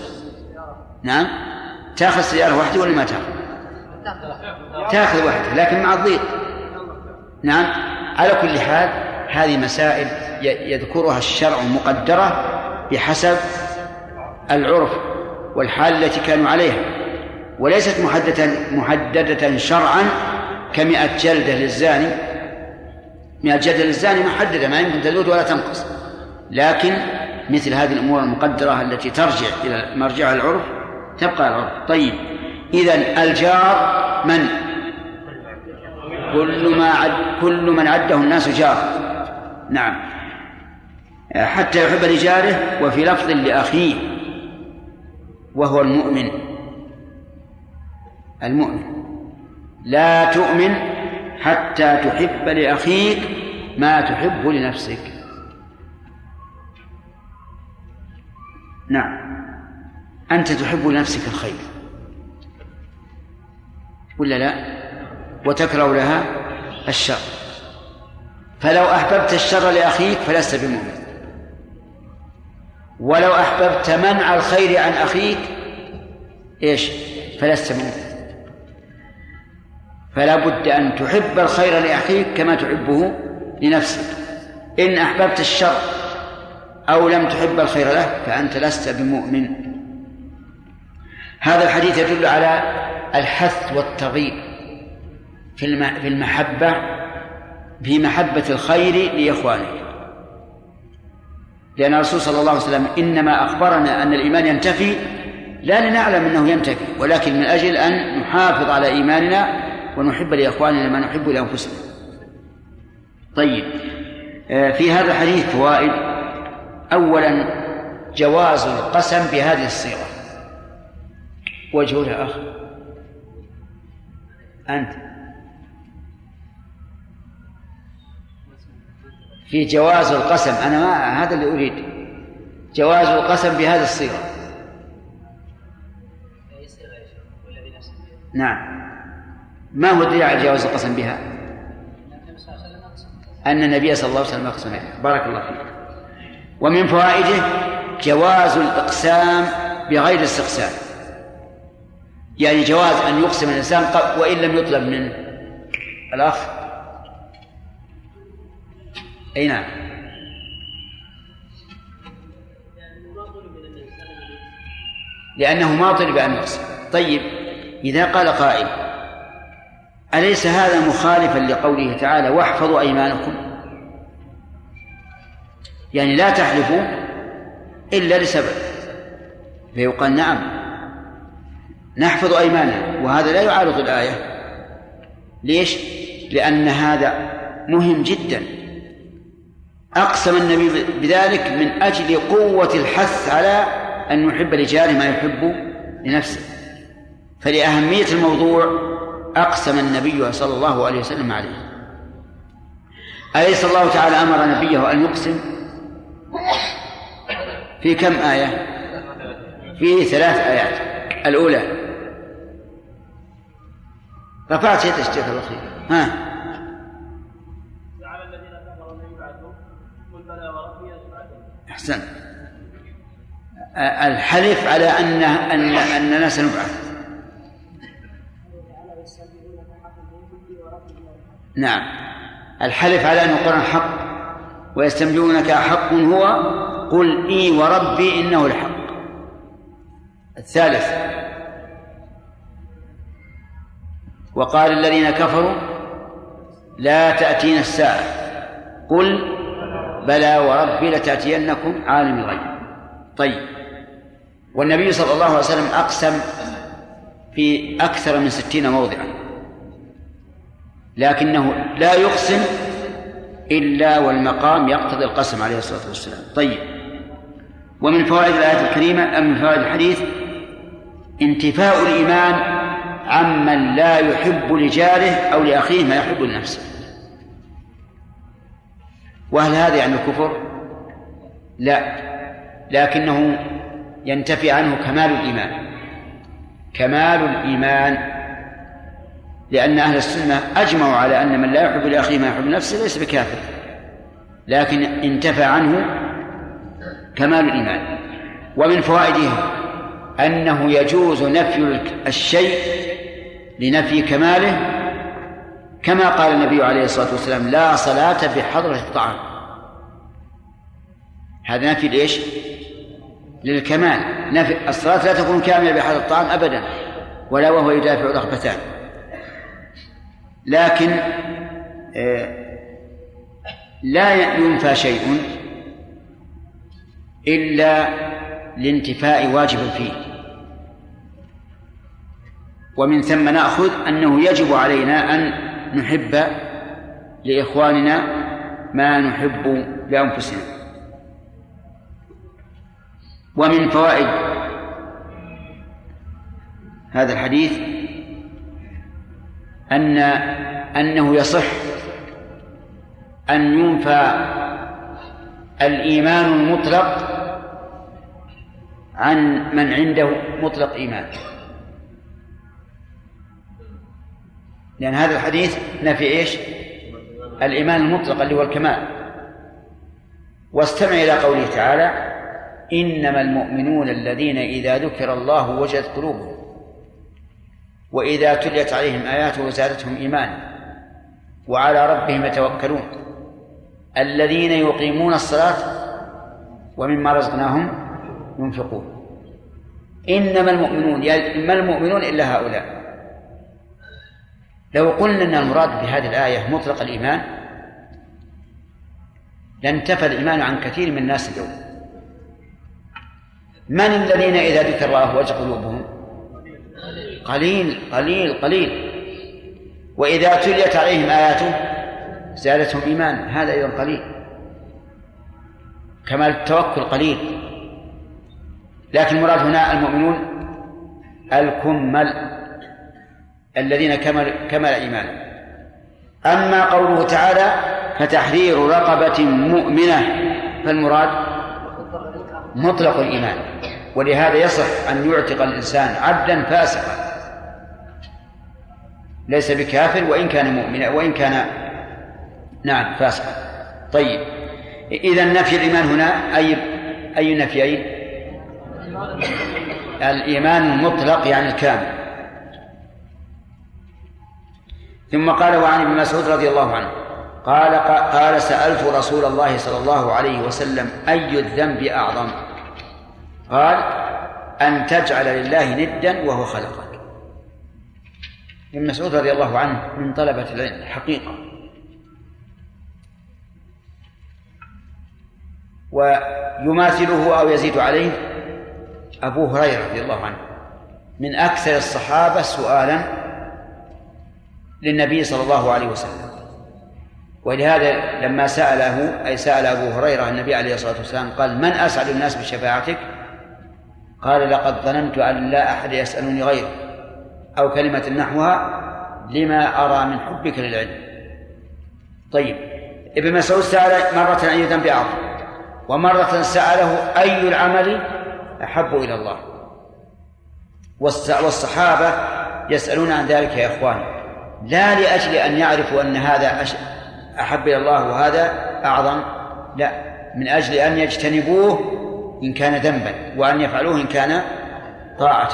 نعم. تاخذ سيارة واحدة ولا ما تاخذ؟ تاخذ واحدة لكن مع الضيق. نعم. على كل حال هذه مسائل يذكرها الشرع مقدرة بحسب العرف والحال التي كانوا عليها. وليست محددة محددة شرعا كمئة جلدة للزاني. مئة جلدة للزاني محددة ما يمكن تزود ولا تنقص. لكن مثل هذه الأمور المقدرة التي ترجع إلى مرجع العرف تبقى العرف طيب إذا الجار من؟ كل ما عد كل من عده الناس جار. نعم. حتى يحب لجاره وفي لفظ لأخيه وهو المؤمن. المؤمن. لا تؤمن حتى تحب لأخيك ما تحب لنفسك. نعم. أنت تحب لنفسك الخير. ولا لا؟ وتكره لها الشر. فلو أحببت الشر لأخيك فلست بمؤمن. ولو أحببت منع الخير عن أخيك إيش؟ فلست مؤمن. فلا بد أن تحب الخير لأخيك كما تحبه لنفسك. إن أحببت الشر أو لم تحب الخير له فأنت لست بمؤمن. هذا الحديث يدل على الحث والترغيب في المحبة في محبة الخير لإخوانك لأن الرسول صلى الله عليه وسلم إنما أخبرنا أن الإيمان ينتفي لا لنعلم أنه ينتفي ولكن من أجل أن نحافظ على إيماننا ونحب لإخواننا ما نحب لأنفسنا. طيب آه، في هذا الحديث فوائد. أولا جواز القسم بهذه الصيغة. وجهه يا أخ أنت. في جواز القسم أنا ما هذا اللي أريد. جواز القسم بهذه الصيغة. نعم. ما هو الدليل على جواز القسم بها؟ أن النبي صلى الله عليه وسلم أقسم بها بارك الله فيك. ومن فوائده جواز الإقسام بغير استقسام يعني جواز أن يقسم الإنسان وإن لم يطلب منه. الأخ؟ أي نعم. لأنه ما طلب أن يقسم. طيب إذا قال قائل أليس هذا مخالفا لقوله تعالى واحفظوا أيمانكم؟ يعني لا تحلفوا إلا لسبب. فيقال نعم. نحفظ أيماننا وهذا لا يعارض الآية. ليش؟ لأن هذا مهم جدا. أقسم النبي بذلك من أجل قوة الحث على أن يحب لجاره ما يحب لنفسه. فلأهمية الموضوع أقسم النبي صلى الله عليه وسلم عليه. أليس الله تعالى أمر نبيه أن يقسم؟ في كم آية؟ في ثلاث آيات. الأولى رفعت يد الشيخ الأخير. ها. أحسن. الحلف على أن أن أننا سنبعث نعم. الحلف على أن القرآن حق ويستنبئونك حق هو قل إي وربي إنه الحق الثالث. وقال الذين كفروا لا تأتينا الساعة. قل بلى وربي لتأتينكم عالم الغيب. طيب. والنبي صلى الله عليه وسلم أقسم في أكثر من ستين موضعا. لكنه لا يقسم إلا والمقام يقتضي القسم عليه الصلاة والسلام. طيب. ومن فوائد الآية الكريمة أم من فوائد الحديث؟ انتفاء الإيمان عمن لا يحب لجاره أو لأخيه ما يحب لنفسه. وهل هذا يعني الكفر؟ لا لكنه ينتفي عنه كمال الإيمان. كمال الإيمان لأن أهل السنة أجمعوا على أن من لا يحب لأخيه ما يحب نفسه ليس بكافر. لكن انتفى عنه كمال الإيمان. ومن فوائده أنه يجوز نفي الشيء لنفي كماله كما قال النبي عليه الصلاة والسلام لا صلاة بحضرة الطعام. هذا نفي لإيش؟ للكمال. نفي الصلاة لا تكون كاملة بحضرة الطعام أبدا ولا وهو يدافع رغبتان. لكن آه، لا ينفى شيء إلا لانتفاء واجب فيه. ومن ثم نأخذ أنه يجب علينا أن نحب لإخواننا ما نحب لأنفسنا. ومن فوائد هذا الحديث أن أنه يصح أن ينفى الإيمان المطلق عن من عنده مطلق إيمان. لأن هذا الحديث نفي إيش؟ الإيمان المطلق اللي هو الكمال. واستمع إلى قوله تعالى إنما المؤمنون الذين إذا ذكر الله وجدت قلوبهم وإذا تليت عليهم آياته زادتهم إيمانا وعلى ربهم يتوكلون. الذين يقيمون الصلاة ومما رزقناهم ينفقون. إنما المؤمنون يعني ما المؤمنون إلا هؤلاء. لو قلنا أن المراد بهذه الآية مطلق الإيمان لانتفى الإيمان عن كثير من الناس اليوم. من الذين إذا ذكر الله وجه قلوبهم؟ قليل قليل قليل. وإذا تليت عليهم آياته زادتهم إيمان هذا أيضا قليل. كما التوكل قليل. لكن المراد هنا المؤمنون الكمل الذين كمل كمل إيمانا أما قوله تعالى فتحرير رقبة مؤمنة فالمراد مطلق الإيمان. ولهذا يصح أن يعتق الإنسان عبدا فاسقا. ليس بكافر وإن كان مؤمنا وإن كان نعم فاسقا. طيب. إذا نفي الإيمان هنا أي أي نفيين؟ الإيمان المطلق يعني الكامل. ثم قال وعن ابن مسعود رضي الله عنه قال قال سألت رسول الله صلى الله عليه وسلم أي الذنب أعظم؟ قال أن تجعل لله ندا وهو خلقك. ابن مسعود رضي الله عنه من طلبة العلم حقيقة. ويماثله أو يزيد عليه أبو هريرة رضي الله عنه. من أكثر الصحابة سؤالا للنبي صلى الله عليه وسلم. ولهذا لما سأله أي سأل أبو هريرة النبي عليه الصلاة والسلام قال من أسعد الناس بشفاعتك؟ قال لقد ظننت أن لا أحد يسألني غيره أو كلمة نحوها لما أرى من حبك للعلم. طيب ابن مسعود سأل مرة أي ذنب أعظم ومرة سأله أي العمل أحب إلى الله؟ والصحابة يسألون عن ذلك يا إخوان. لا لأجل أن يعرفوا أن هذا أحب إلى الله وهذا أعظم لا من أجل أن يجتنبوه إن كان ذنبا وأن يفعلوه إن كان طاعة.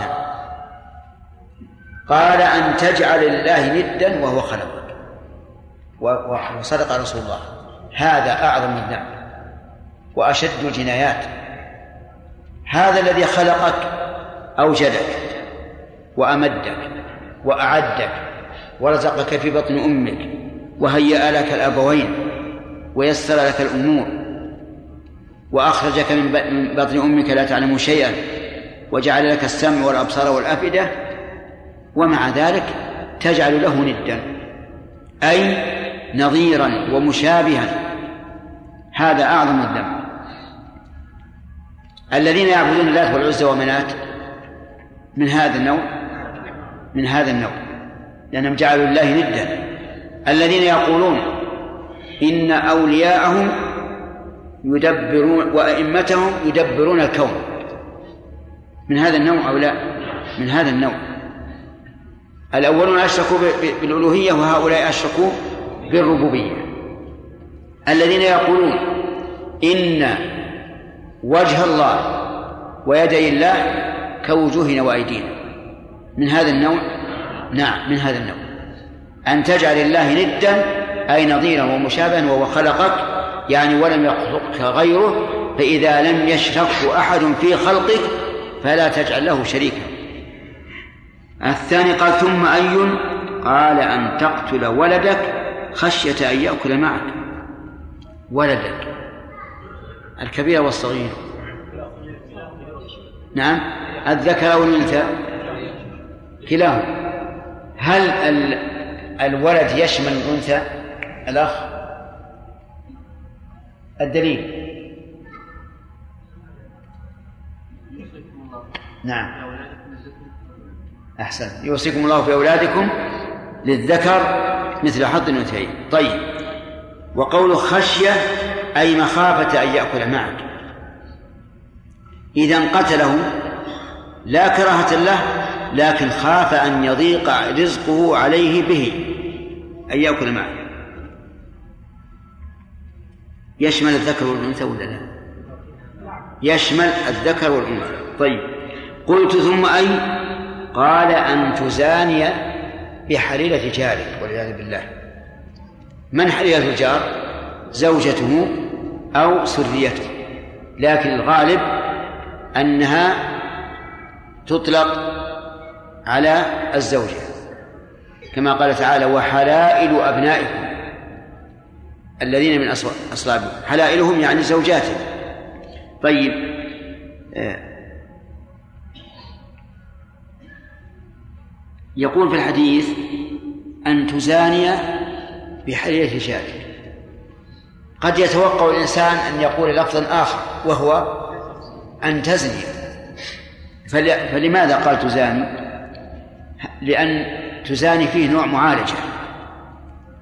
قال أن تجعل لله ندا وهو خلقك. وصدق رسول الله. هذا أعظم الذنب وأشد الجنايات. هذا الذي خلقك أوجدك وأمدك وأعدك ورزقك في بطن أمك وهيأ لك الأبوين ويسر لك الأمور وأخرجك من بطن أمك لا تعلم شيئا وجعل لك السمع والأبصار والأفئدة ومع ذلك تجعل له ندا أي نظيرا ومشابها. هذا أعظم الذنب. الذين يعبدون اللات والعزى ومنات من هذا النوع من هذا النوع. لأنهم جعلوا الله ندا. الذين يقولون إن أولياءهم يدبرون وأئمتهم يدبرون الكون. من هذا النوع أو لا؟ من هذا النوع. الأولون أشركوا بالألوهية وهؤلاء أشركوا بالربوبية. الذين يقولون إن وجه الله ويدي الله كوجوهنا وأيدينا. من هذا النوع؟ نعم من هذا النوع. أن تجعل الله ندا أي نظيرا ومشابها وهو خلقك يعني ولم يخلقك غيره فإذا لم يشركه أحد في خلقك فلا تجعل له شريكا. الثاني قال ثم أي؟ قال أن تقتل ولدك خشية أن يأكل معك ولدك. الكبير والصغير. نعم الذكر أو الأنثى كلاهما. هل الولد يشمل الأنثى؟ الأخ؟ الدليل؟ نعم. أحسن. يوصيكم الله في أولادكم للذكر مثل حظ الأنثيين. طيب. وقول خشية أي مخافة أن يأكل معك. إذا قتله لا كراهة له لكن خاف أن يضيق رزقه عليه به. أن يأكل معه. يشمل الذكر والأنثى ولا لا؟ يشمل الذكر والأنثى. طيب. قلت ثم أي؟ قال أن تزاني بحليلة جارك والعياذ بالله. من حليلة الجار؟ زوجته أو سريته. لكن الغالب أنها تطلق على الزوجة. كما قال تعالى وحلائل أبنائكم الذين من أصلابهم حلائلهم يعني زوجاتهم. طيب آه يقول في الحديث أن تزاني بحليلة شارك قد يتوقع الإنسان أن يقول لفظا آخر وهو أن تزني. فلماذا قال تزاني؟ لأن تزاني فيه نوع معالجة.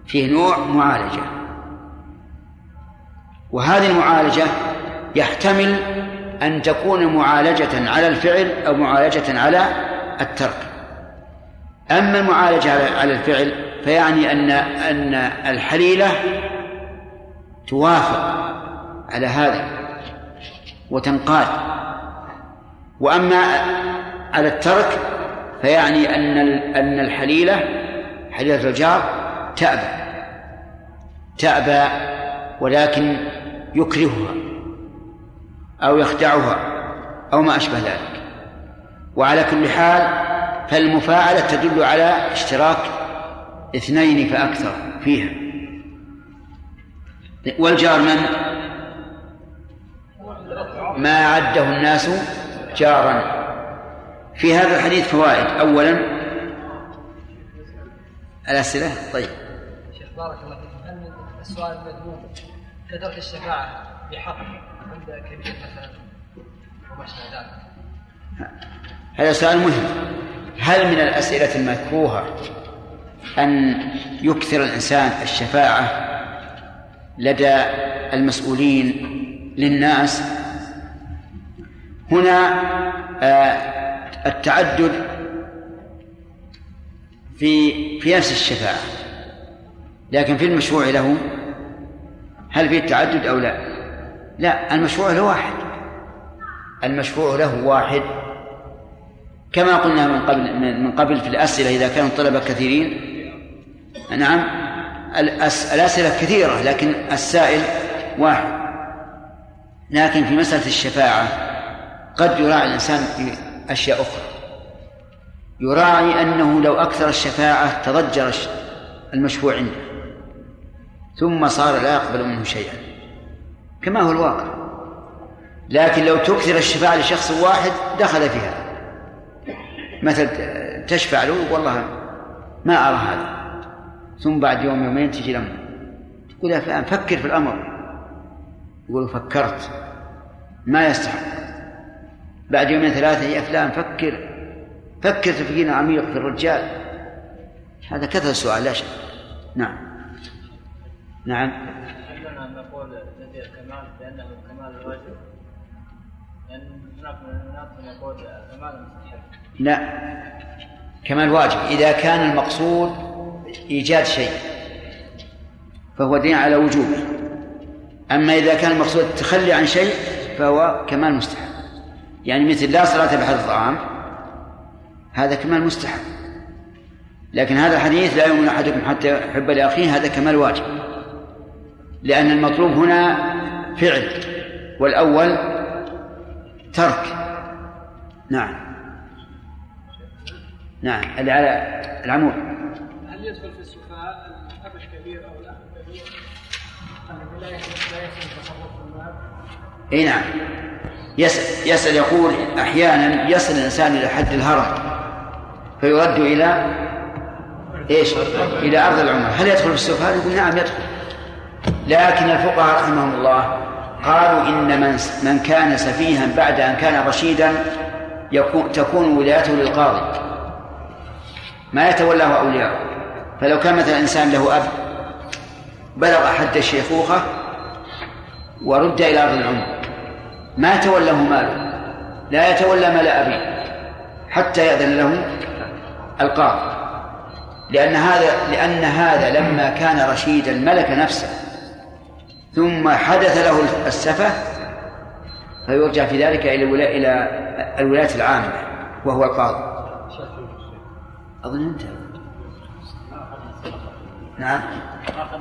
فيه نوع معالجة. وهذه المعالجة يحتمل أن تكون معالجة على الفعل أو معالجة على الترك. أما المعالجة على الفعل فيعني أن أن الحليلة توافق على هذا وتنقاد. وأما على الترك فيعني أن أن الحليلة حليلة الجار تأبى تأبى ولكن يكرهها أو يخدعها أو ما أشبه ذلك. وعلى كل حال فالمفاعلة تدل على اشتراك اثنين فأكثر فيها. والجار من؟ ما عده الناس جارا. في هذا الحديث فوائد. أولا الأسئلة؟ طيب. شيخ بارك الله فيكم هل السؤال المذموم كترك الشفاعة بحق عند كبير مثلا وما شابه ذلك؟ هذا سؤال مهم. هل من الأسئلة المكروهة أن يكثر الإنسان الشفاعة لدى المسؤولين للناس؟ هنا آه التعدد في في نفس الشفاعة. لكن في المشروع له هل في التعدد أو لا؟ لا المشروع له واحد. المشروع له واحد. كما قلنا من قبل من قبل في الأسئلة إذا كانوا الطلبة كثيرين. نعم الأسئلة كثيرة لكن السائل واحد. لكن في مسألة الشفاعة قد يراعي الإنسان أشياء أخرى. يراعي أنه لو أكثر الشفاعة تضجر المشفوع عنده. ثم صار لا يقبل منه شيئا. كما هو الواقع. لكن لو تكثر الشفاعة لشخص واحد دخل فيها مثل تشفع له والله ما أرى هذا. ثم بعد يوم يومين تجي له تقول يا فلان فكر في الأمر. يقول فكرت. ما يستحق. بعد يومين ثلاثة يا فلان فكر فكر تفكير عميق في الرجال. هذا كثر السؤال لا شك. نعم. نعم. عندنا نقول الذي الكمال لأنه كمال الواجب لأن هناك من الناس من يقول كمال لا. كمال واجب. إذا كان المقصود إيجاد شيء فهو دين على وجوبه. أما إذا كان المقصود التخلي عن شيء فهو كمال مستحب يعني مثل لا صلاة بحد الطعام هذا كمال مستحب. لكن هذا الحديث لا يؤمن أحدكم حتى يحب لأخيه هذا كمال واجب. لأن المطلوب هنا فعل والأول ترك. نعم. نعم. اللي على العمود. هل يدخل في السفهاء الأب الكبير أو الأخ الكبير؟ لا يحسن تصرف المال؟ إي نعم. يسأل, يسأل يقول أحيانا يصل الإنسان إلى حد الهرم فيرد إلى إيش؟ إلى أرض العمر. هل يدخل في السفهاء؟ يقول نعم يدخل. لكن الفقهاء رحمهم الله قالوا إن من من كان سفيها بعد أن كان رشيدا يكون تكون ولايته للقاضي. ما يتولاه أولياءه. فلو كان مثلا إنسان له أب بلغ حد الشيخوخة ورد إلى أرض العمر. ما تولاه ماله لا يتولى مال أبيه حتى يأذن له القاضي. لأن هذا لأن هذا لما كان رشيدا ملك نفسه ثم حدث له السفة فيرجع في ذلك إلى إلى الولاية العامة وهو القاضي. أظن انتهى نعم.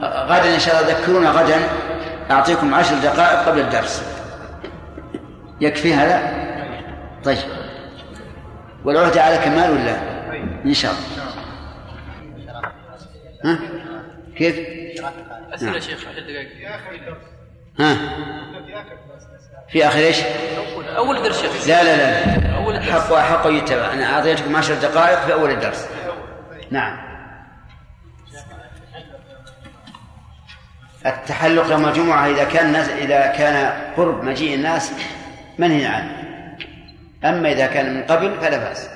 غدا إن شاء الله ذكرونا غدا. أعطيكم عشر دقائق قبل الدرس. يكفي هذا؟ طيب. والعهدة على كمال ولا إن شاء الله. ها؟ كيف؟ أسئلة نعم. شيخ ها؟ في آخر إيش؟ أول درس شيخ. لا لا لا. أول درس. حق حق يتبع. أنا أعطيتكم عشر دقائق في أول الدرس. نعم. التحلق يوم الجمعة إذا كان إذا كان قرب مجيء الناس منهي عنه أما إذا كان من قبل فلا بأس.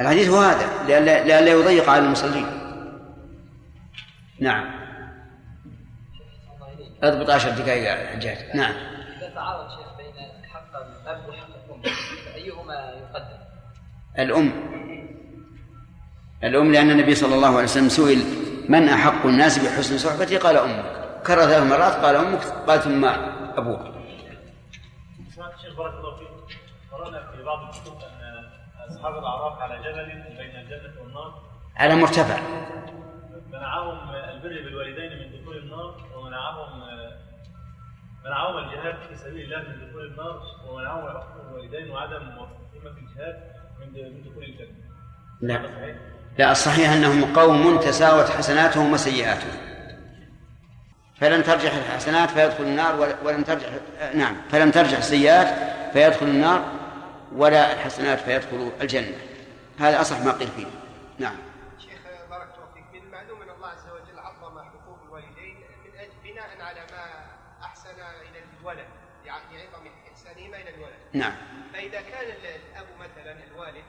الحديث هو هذا لئلا لئلا يضيق على المصلين. نعم. أضبط عشر دقائق يا حجاج. نعم. إذا تعارض شيخ بين حق الأب وحق الأم فأيهما يقدم؟ الأم. الأم لأن النبي صلى الله عليه وسلم سئل من أحق الناس بحسن صحبتي؟ قال أمك. كرر ثلاث مرات قال أمك قال ثم أبوك. بعض الكتب أن أصحاب الأعراف على جبل بين الجنه والنار. على مرتفع. منعهم البر بالوالدين من دخول النار ومنعهم منعهم الجهاد في سبيل الله من دخول النار ومنعهم عقوق الوالدين وعدم موافقتهما في الجهاد من دخول الجنة. لا. صحيح؟ لا الصحيح أنهم قوم تساوت حسناتهم وسيئاتهم. فلن ترجح الحسنات فيدخل النار ول- ولن ترجح نعم فلن ترجح السيئات فيدخل النار. ولا الحسنات فيدخل الجنة. هذا أصح ما قيل فيه. نعم. شيخ بارك الله فيك. من المعلوم أن الله عز وجل عظم حقوق الوالدين من أجل بناء على ما أحسن إلى الولد يعني عظم احسانهما إلى الولد. نعم. فإذا كان ال- الأب مثلا الوالد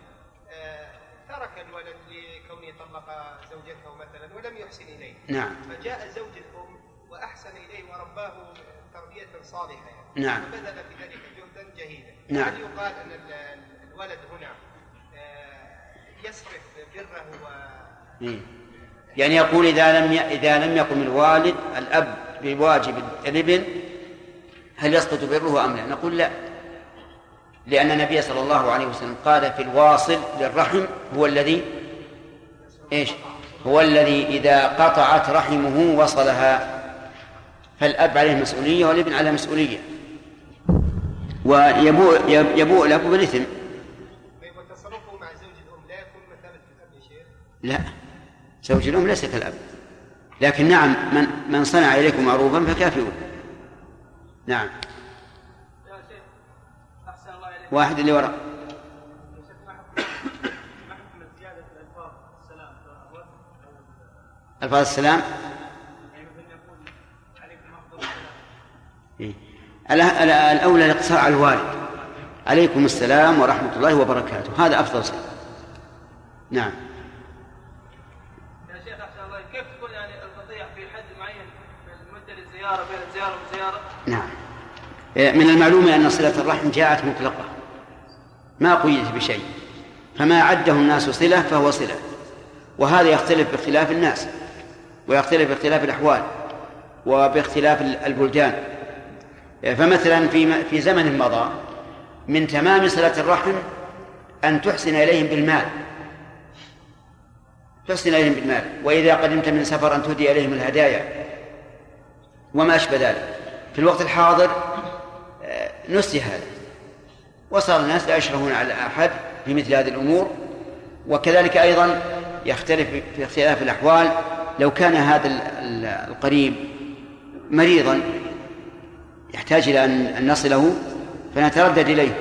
آه، ترك الولد لكونه طلق زوجته مثلا ولم يحسن إليه. نعم. فجاء زوج الأم وأحسن إليه ورباه تربية صالحة. يعني نعم. وبذل في ذلك جهدا جهيدا نعم. هل يقال أن ال- ال- الولد هنا آه، يصرف بره و. يعني يقول إذا لم ي... إذا لم يقم الوالد الأب بواجب الابن هل يسقط بره أم لا؟ نقول لا لأن النبي صلى الله عليه وسلم قال في الواصل للرحم هو الذي إيش؟ هو الذي إذا قطعت رحمه وصلها فالأب عليه مسؤولية والابن عليه مسؤولية ويبوء يبوء الأب بالإثم وتصرفه مع زوج الأم لا يكون مثابه الأب. يا شيخ لا زوج الأم ليس كالأب لكن نعم من من صنع إليكم معروفا فكافئوه. نعم. واحد اللي وراء يا شيخ الأولى الاقتصار على الوالد. عليكم السلام ورحمة الله وبركاته. هذا أفضل شيء نعم. يا شيخ أحسن الله كيف تكون يعني القطيع في حد معين؟ في المدة للزيارة بين الزيارة والزيارة؟ نعم. إيه، من المعلوم أن صلة الرحم جاءت مطلقة. ما قيدت بشيء. فما عده الناس صلة فهو صلة. وهذا يختلف باختلاف الناس ويختلف باختلاف الأحوال وباختلاف البلدان. فمثلا في في زمن مضى من تمام صلة الرحم أن تحسن إليهم بالمال. تحسن إليهم بالمال. وإذا قدمت من سفر أن تهدي إليهم الهدايا. وما أشبه ذلك. في الوقت الحاضر آه، نسي هذا. وصار الناس لا يشرفون على أحد في مثل هذه الأمور. وكذلك أيضا يختلف في اختلاف الأحوال. لو كان هذا ال- ال- القريب مريضا يحتاج إلى أن نصله فنتردد إليه.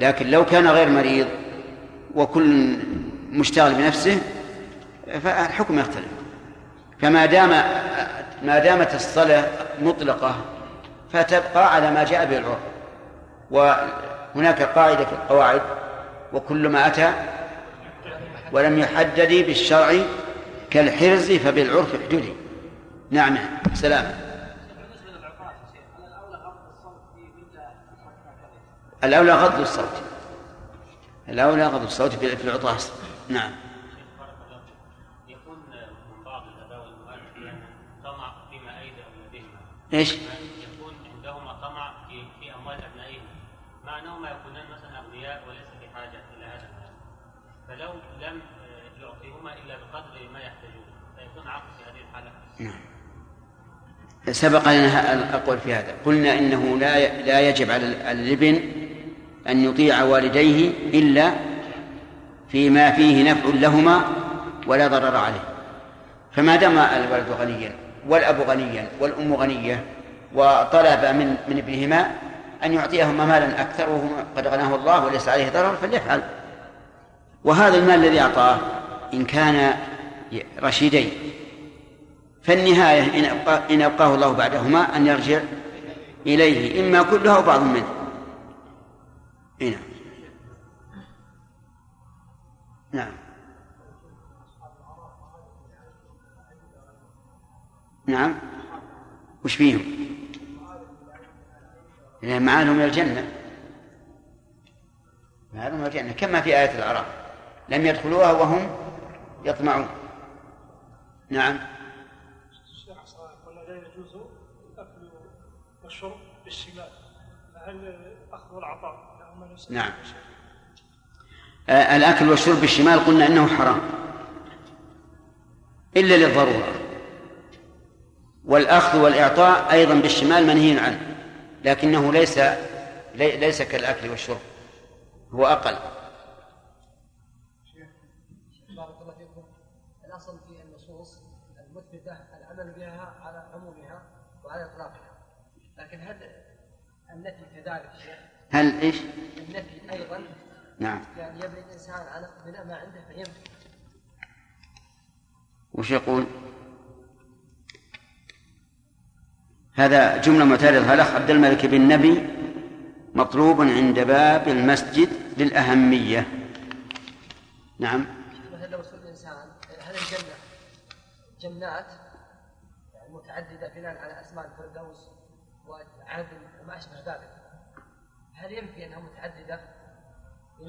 لكن لو كان غير مريض وكل مشتغل بنفسه فالحكم يختلف. فما دام ما دامت الصلاة مطلقة فتبقى على ما جاء به العرف. وهناك قاعدة في القواعد وكل ما أتى ولم يحدد بالشرع كالحرز فبالعرف احددي. نعم سلام بالنسبة للعقاد يا شيخ هل الاولى غض الصوت في مثل هكذا الأولى غض الصوت. الأولى غض الصوت في العطاس. نعم. يكون من بعض الاباء والامهات أحيانا طمع فيما ايدي اولادهما إيش؟ يكون عندهما طمع في في أموال أبنائهما. مع انهما يكونان مثلا أغنياء وليس في حاجة إلى هذا المال فلو لم يعطيهما إلا بقدر ما يحتاجون فيكون عقد في هذه الحالة. نعم. سبق لنا الأقوال في هذا. قلنا إنه لا لا يجب على الابن أن يطيع والديه إلا فيما فيه نفع لهما ولا ضرر عليه. فما دام الولد غنيا والأب غنيا والأم غنية وطلب من من ابنهما أن يعطيهما مالا أكثر وهو قد غناه الله وليس عليه ضرر فليفعل. وهذا المال الذي أعطاه إن كان رشيدين فالنهاية إن أبقاه الله بعدهما أن يرجع إليه إما كله أو بعض منه. هنا نعم. نعم. وش فيهم؟ لأن معانهم إلى الجنة. معانهم إلى الجنة. كما في آية الأعراف. لم يدخلوها وهم يطمعون. نعم. قلنا لا يجوز الاكل والشرب بالشمال والعطاء لهما نفس نعم. آه، الأكل والشرب بالشمال قلنا إنه حرام. إلا للضرورة. والأخذ والإعطاء أيضا بالشمال منهي عنه لكنه ليس لي- ليس كالأكل والشرب. هو أقل. بارك الله فيكم. الأصل في النصوص المثبتة العمل بها على عمومها وعلى إطلاقها. لكن هل النفي كذلك شيخ؟ هل إيش؟ نعم. يعني يبني الإنسان على بناء ما عنده فينفي وش يقول؟ هذا جملة معترضة. الأخ عبد الملك بن نبي مطلوب عند باب المسجد للأهمية؟ نعم. مثلا لو سئل الإنسان هل الجنة جنات؟ يعني متعددة بناء على أسماء الفردوس وعدن وما أشبه ذلك. هل ينفي أنها متعددة؟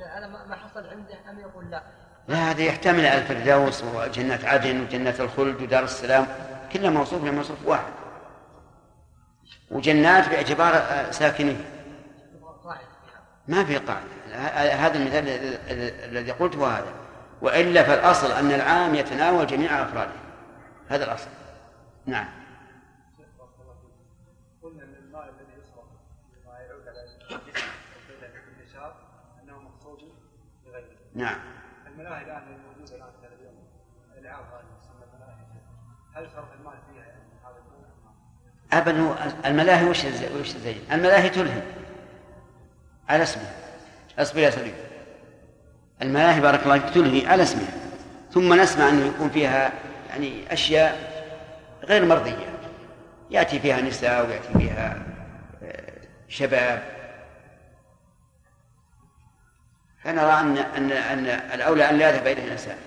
على ما حصل عنده أم يقول لا؟ لا هذا يحتمل الفردوس وجنة عدن وجنة الخلد ودار السلام. كلها موصوف لموصوف واحد. وجنات باعتبار آه، ساكنين. ما في قاعدة. هذا المثال ال- ال- الذي قلته هذا. وإلا فالأصل أن العام يتناول جميع أفراده. هذا الأصل. نعم. نعم. الملاهي الآن الموجوده الآن في اليوم الالعاب هذه تسمى الملاهي. هل صرف المال فيها يعني هذا هو الملاهي وش وش الزين؟ الملاهي تلهم على اسمها اصبر يا سليم الملاهي بارك الله فيك تلهي على اسمها ثم نسمع أنه يكون فيها يعني أشياء غير مرضية. يأتي فيها نساء ويأتي فيها آه، شباب. فنرى ان ان أن الأولى أن لا يذهب اليه الإنسان.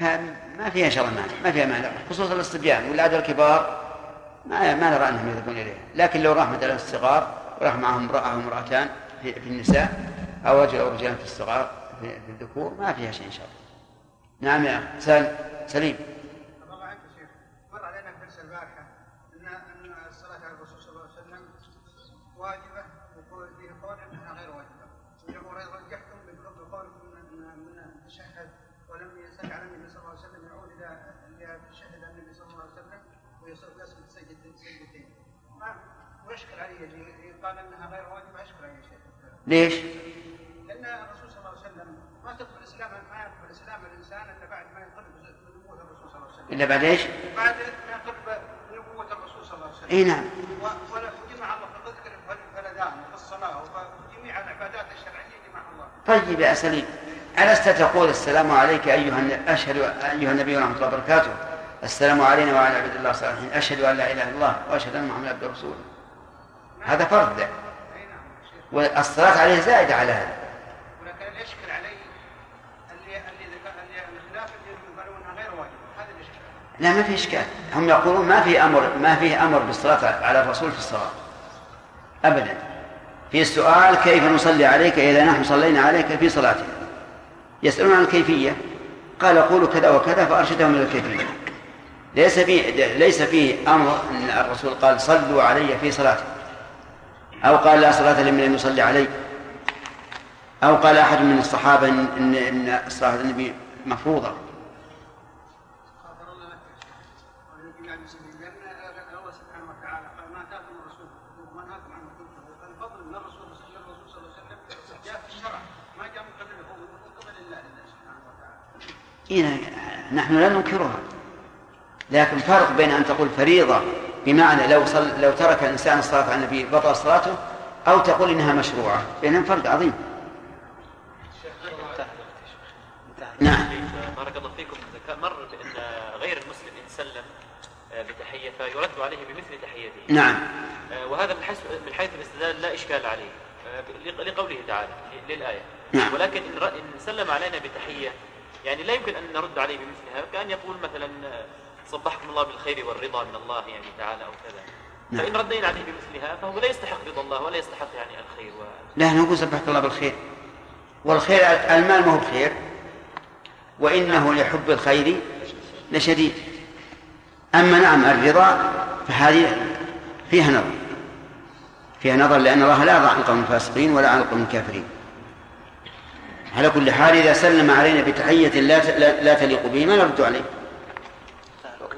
فما فيها الله مانع ما فيها مانع خصوصا الصبيان والعاد الكبار ما ما نرى أنهم يذهبون إليها. لكن لو راح مثلا الصغار وراح معهم امراه أو امرأتان في, في النساء أو رجل أو رجلان في الصغار في, في الذكور ما فيها شيء إن شاء الله. نعم يا سليم الله عنك شيخ مر علينا في درس البارحه ان ان الصلاه على الرسول صلى الله عليه وسلم واجبه وقول فيه قول انها غير واجبه وجمهور رجحتم بفضل قولكم من من التشهد ولم يسال على النبي صلى الله عليه وسلم يعود إلى إلى تشهد النبي صلى الله عليه وسلم ويصير يسجد سجدتين سجدتين ما ويشكل علي اللي قال انها غير واجبه اشكل علي يا شيخ ليش؟ لأن الرسول صلى الله عليه وسلم ما تدخل الإسلام ما يدخل الإسلام الإنسان إلا بعد ما ينقلب بنبوه الرسول صلى الله عليه وسلم. إلا بعد إيش؟ بعد ما ينقلب بنبوه الرسول صلى الله عليه وسلم. إي نعم. و- ولا جمع الله تذكر في الاذان وفي الصلاة وفي جميع العبادات الشرعية جمع الله. طيب يا سليم ألست تقول السلام عليك أيها أشهد أيها النبي ورحمة الله وبركاته. السلام علينا وعلى عباد الله الصالحين. أشهد أن لا إله إلا الله وأشهد أن محمدا عبده ورسوله هذا فرض. شيخ والصلاة عليه زائدة على هذا. ولكن اللي يشكل علي اللي اللي الخلاف اللي يقولون غير واجبه هذا اللي يشكل. علي. لا ما في إشكال. هم يقولون ما في أمر ما فيه أمر بالصلاة على الرسول في الصلاة. أبدا. في السؤال كيف نصلي عليك إذا نحن صلينا عليك في صلاتنا يسألون عن الكيفية. قال قولوا كذا وكذا فأرشدهم إلى الكيفية. ليس فيه ليس فيه أمر أن الرسول قال صلوا علي في صلاتي. أو قال لا صلاة لمن لم يصلي علي أو قال أحد من الصحابة إن إن, على النبي مفروضة. إيه نحن لا ننكرها. لكن فرق بين أن تقول فريضة بمعنى لو صل لو ترك الإنسان الصلاة على النبي بطل صلاته أو تقول إنها مشروعة. بينهم فرق عظيم. نعم. بارك الله فيكم. مر بأن غير المسلم إن سلم آه، بتحية فيرد عليه بمثل تحيته. نعم. آه، وهذا من حيث من حيث الاستدلال لا إشكال عليه. آه، لقوله تعالى للآية. نعم. ولكن إن سلم علينا بتحية يعني لا يمكن أن نرد عليه بمثلها. كأن يقول مثلا صبحكم الله بالخير والرضا من الله يعني تعالى أو كذا. نعم. فإن ردينا عليه بمثلها فهو لا يستحق رضا الله ولا يستحق يعني الخير و... لا نقول سبحك الله بالخير. والخير المال ما هو بخير. وإنه لحب الخير لشديد. أما نعم الرضا فهذه فيها نظر. فيها نظر لأن الله لا يرضى عن القوم الفاسقين ولا عن القوم الكافرين. على كل حال إذا سلم علينا بتحية لا لا تليق به ما نرد عليه.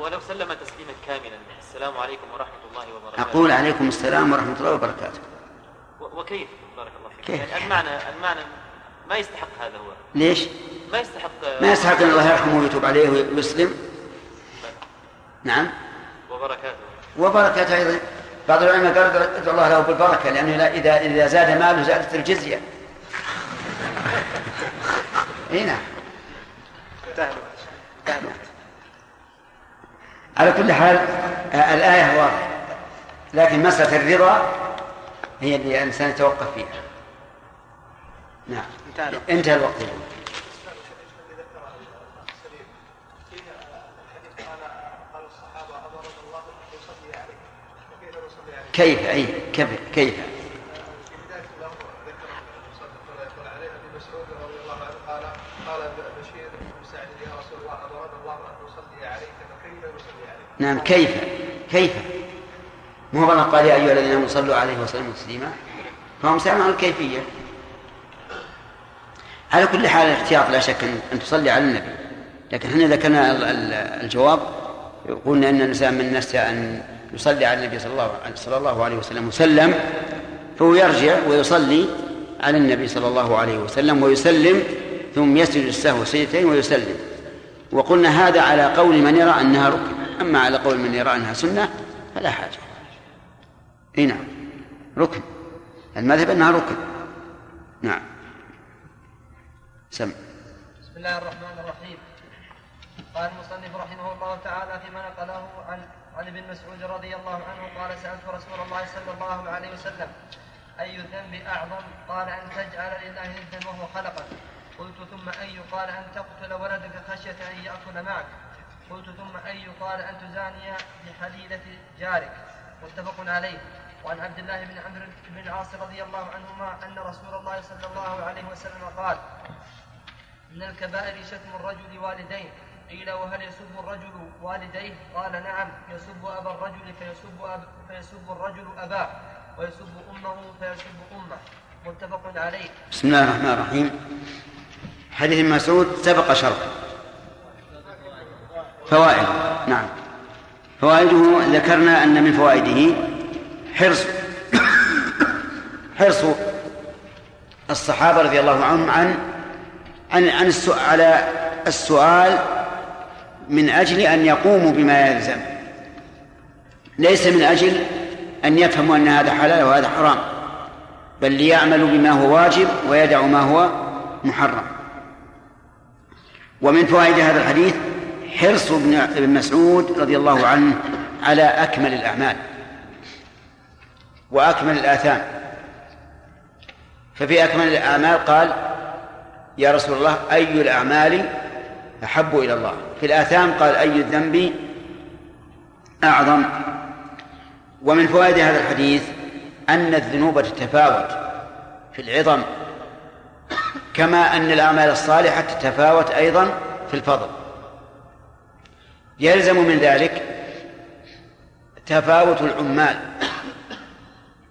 ولو سلم تسليما كاملا. السلام عليكم ورحمة الله وبركاته. أقول عليكم السلام ورحمة الله وبركاته. وكيف؟ بارك الله فيك. كيف؟ يعني المعنى المعنى ما يستحق هذا هو. ليش؟ ما يستحق ما يستحق أن الله يرحمه ويتوب عليه ويسلم. نعم. وبركاته. وبركة أيضا. بعض العلماء قال ادعو الله له بالبركة لأنه لا- إذا إذا زاد ماله زادت الجزية. إي نعم. على كل حال آه، الآية واضحة لكن مسألة الرضا هي اللي الإنسان يتوقف فيها. نعم. انتهى الوقت. كيف؟ أي كيف؟ كيف قال قال بشير بن سعد يا رسول الله اراد الله ان يصلي عليك فكيف يصلي عليك؟ نعم كيف؟ كيف؟ مو هو قال يا أيها الذين آمنوا صلوا عليه وسلموا تسليما؟ فهم سألوا عن الكيفية. على كل حال الاحتياط لا شك أن- تصلي على النبي. لكن إحنا ذكرنا ال- ال- الجواب قلنا أن الإنسان من نسي أن يصلي على النبي صلى الله صلى الله عليه وسلم وسلم فهو يرجع ويصلي على النبي صلى الله عليه وسلم ويسلم ثم يسجد السهو سجدتين ويسلم. وقلنا هذا على قول من يرى أنها ركن أما على قول من يرى أنها سنة فلا حاجة. إي نعم. ركن. المذهب أنها ركن. نعم. سم. بسم الله الرحمن الرحيم. قال المصنف رحمه الله تعالى فيما نقله عن عن ابن مسعود رضي الله عنه قال سألت رسول الله صلى الله عليه وسلم أي الذنب أعظم؟ قال أن تجعل لله ندا وهو خلقك. قلت ثم أي؟ قال أن تقتل ولدك خشية أن يأكل معك. قلت ثم أي قال أن تزاني بحليلة جارك. متفق عليه. وعن عبد الله بن عمرو بن العاص رضي الله عنهما أن رسول الله صلى الله عليه وسلم قال من الكبائر شتم الرجل والديه قيل وهل يسب الرجل والديه؟ قال نعم يسب أبا الرجل فيسب, أب فيسب الرجل أباه ويسب أمه فيسب أمه. متفق عليه. بسم الله الرحمن الرحيم. حديث مسعود سبق شرحه. فوائد. نعم. فوائده ذكرنا أن من فوائده حرص. حرص الصحابة رضي الله عنهم عن عن عن السؤال على السؤال من أجل أن يقوموا بما يلزم. ليس من أجل أن يفهموا أن هذا حلال وهذا حرام بل ليعملوا بما هو واجب ويدعوا ما هو محرم. ومن فوائد هذا الحديث حرص ابن مسعود رضي الله عنه على أكمل الأعمال وأكمل الآثام. ففي أكمل الأعمال قال يا رسول الله أي الأعمال أحب إلى الله؟ في الآثام قال أي الذنب أعظم؟ ومن فوائد هذا الحديث أن الذنوب تتفاوت في العظم كما أن الأعمال الصالحة تتفاوت أيضا في الفضل. يلزم من ذلك تفاوت العمال.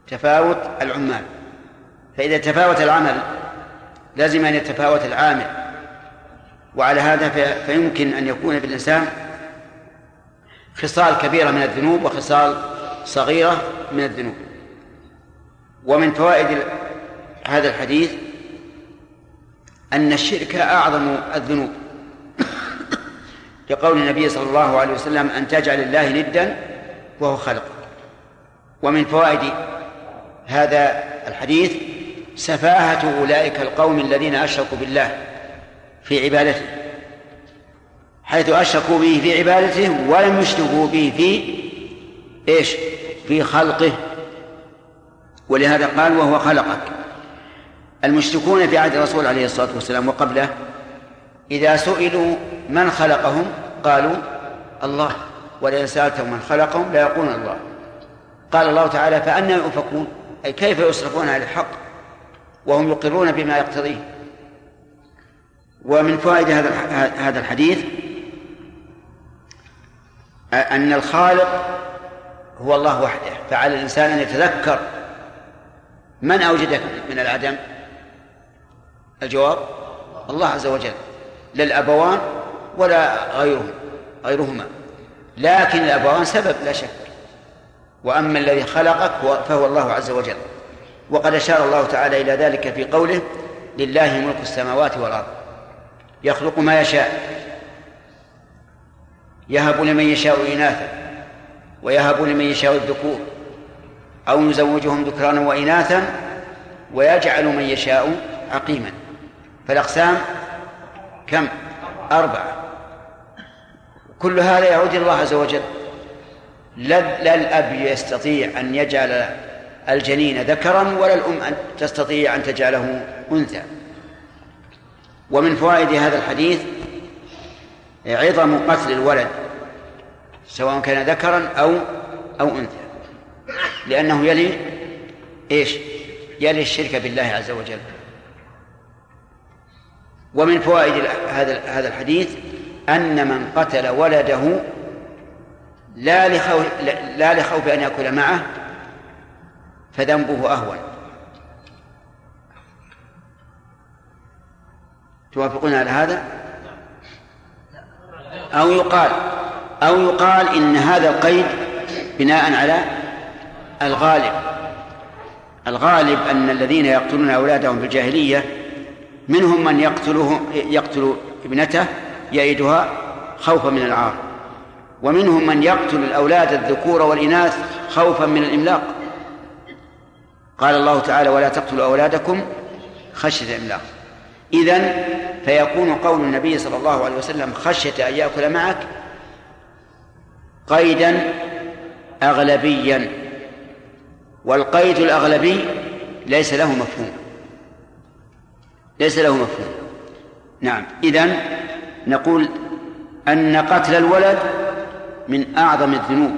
تفاوت العمال. فإذا تفاوت العمل لازم أن يتفاوت العامل. وعلى هذا في- فيمكن أن يكون في الإنسان خصال كبيرة من الذنوب وخصال صغيرة من الذنوب. ومن فوائد هذا الحديث أن الشرك أعظم الذنوب. لقول النبي صلى الله عليه وسلم أن تجعل الله ندا وهو خلقك ومن فوائد هذا الحديث سفاهة أولئك القوم الذين أشركوا بالله في عبادته حيث أشركوا به في عبادته ولم يشركوا به في إيش؟ في خلقه. ولهذا قال وهو خلقك. المشركون في عهد الرسول عليه الصلاة والسلام وقبله إذا سئلوا من خلقهم قالوا الله ولئن سألتهم من خلقهم ليقولون الله. قال الله تعالى فأنا يؤفكون أي كيف يصرفون عن الحق؟ وهم يقرون بما يقتضيه. ومن فوائد هذا هذا الحديث أن الخالق هو الله وحده فعلى الإنسان أن يتذكر من أوجدك من العدم؟ الجواب الله عز وجل. لا الأبوان ولا غيرهم غيرهما. لكن الأبوان سبب لا شك. وأما الذي خلقك فهو الله عز وجل. وقد أشار الله تعالى إلى ذلك في قوله لله ملك السماوات والأرض. يخلق ما يشاء. يهب لمن يشاء إناثا ويهب لمن يشاء الذكور. أو يزوجهم ذكرانا وإناثا ويجعل من يشاء عقيما. فالأقسام كم؟ أربعة. كل هذا يعود إلى الله عز وجل. لا الأب يستطيع أن يجعل الجنين ذكرا ولا الأم أن تستطيع أن تجعله أنثى. ومن فوائد هذا الحديث عظم قتل الولد سواء كان ذكرا أو أو أنثى. لأنه يلي إيش؟ يلي الشرك بالله عز وجل. ومن فوائد هذا هذا الحديث أن من قتل ولده لا لخوف لا لخوف أن يأكل معه فذنبه أهون. توافقون على هذا؟ أو يقال أو يقال إن هذا القيد بناء على الغالب. الغالب أن الذين يقتلون أولادهم في الجاهلية منهم من يقتله يقتل ابنته يئدها خوفا من العار. ومنهم من يقتل الأولاد الذكور والإناث خوفا من الإملاق. قال الله تعالى ولا تقتلوا أولادكم خشية إملاق إذن فيكون قول النبي صلى الله عليه وسلم خشية أن يأكل معك قيدا أغلبيا. والقيد الأغلبي ليس له مفهوم. ليس له مفهوم. نعم إذن نقول أن قتل الولد من أعظم الذنوب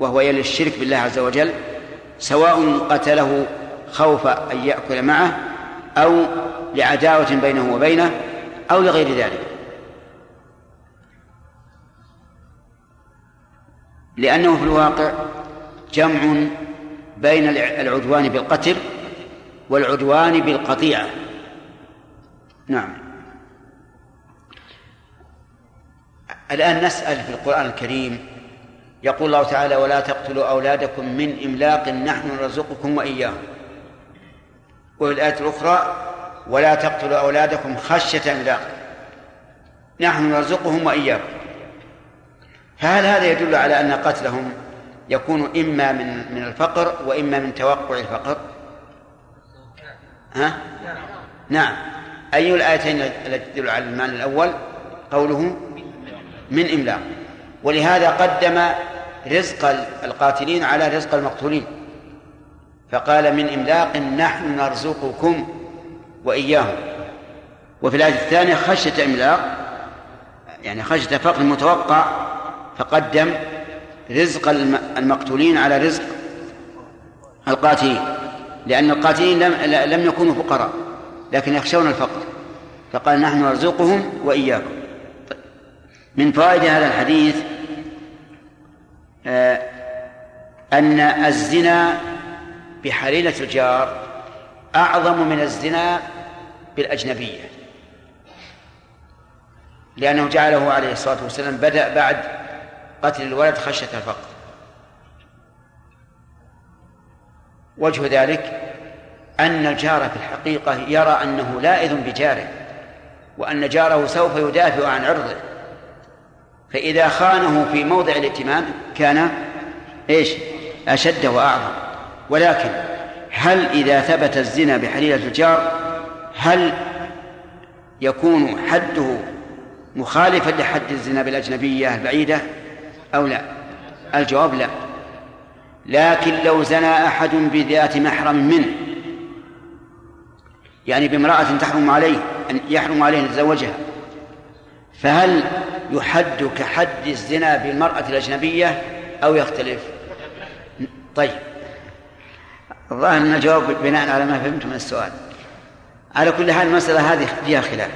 وهو يلي الشرك بالله عز وجل سواء قتله خوف أن يأكل معه أو لعداوة بينه وبينه أو لغير ذلك. لأنه في الواقع جمع بين العدوان بالقتل والعدوان بالقطيعة. نعم. الآن نسأل في القرآن الكريم يقول الله تعالى ولا تقتلوا أولادكم من إملاق نحن نرزقكم وإياهم. وفي الآية الأخرى ولا تقتلوا أولادكم خشية إملاق نحن نرزقهم وإياكم فهل هذا يدل على أن قتلهم يكون إما من من الفقر وإما من توقع الفقر؟ ها؟ نعم. أي الآيتين التي تدل على المعنى الأول؟ قوله من إملاق. ولهذا قدم رزق القاتلين على رزق المقتولين. فقال من إملاق نحن نرزقكم وإياهم. وفي الآية الثانية خشية إملاق يعني خشية فقر متوقع فقدم رزق المقتولين على رزق القاتلين. لأن القاتلين لم لم يكونوا فقراء. لكن يخشون الفقر. فقال نحن نرزقهم وإياكم. من فوائد هذا الحديث آه، أن الزنا بحليلة الجار أعظم من الزنا بالأجنبية. لأنه جعله عليه الصلاة والسلام بدأ بعد قتل الولد خشية الفقر. وجه ذلك أن الجار في الحقيقة يرى أنه لائذ بجاره وأن جاره سوف يدافع عن عرضه. فإذا خانه في موضع الائتمان كان إيش؟ أشد وأعظم. ولكن هل إذا ثبت الزنا بحليلة الجار هل يكون حده مخالفا لحد الزنا بالأجنبية البعيدة؟ أو لا؟ الجواب لا. لكن لو زنى أحد بذات محرم منه يعني بامرأة تحرم عليه أن يحرم عليه أن يتزوجها. فهل يحد كحد الزنا بالمرأة الأجنبية أو يختلف؟ طيب. الظاهر أن الجواب بناء على ما فهمت من السؤال. على كل حال المسألة هذه فيها خلاف.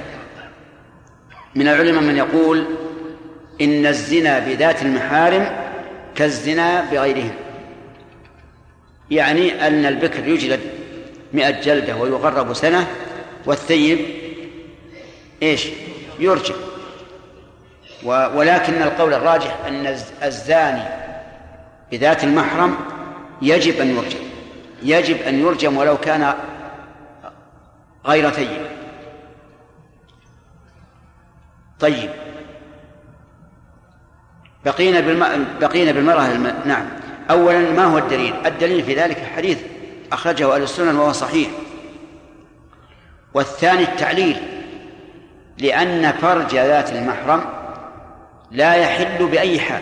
من العلماء من يقول إن الزنا بذات المحارم كالزنا بغيرهم. يعني أن البكر يجلد مئة جلدة ويغرب سنة والثيب إيش؟ يرجع. ولكن القول الراجح أن الزاني بذات المحرم يجب أن يرجم يجب أن يرجم ولو كان غير ثيب. طيب. بقينا بالم... بقينا بالمرأة الم... نعم. أولا ما هو الدليل؟ الدليل في ذلك حديث أخرجه أهل السنن وهو صحيح. والثاني التعليل لأن فرج ذات المحرم لا يحل بأي حال.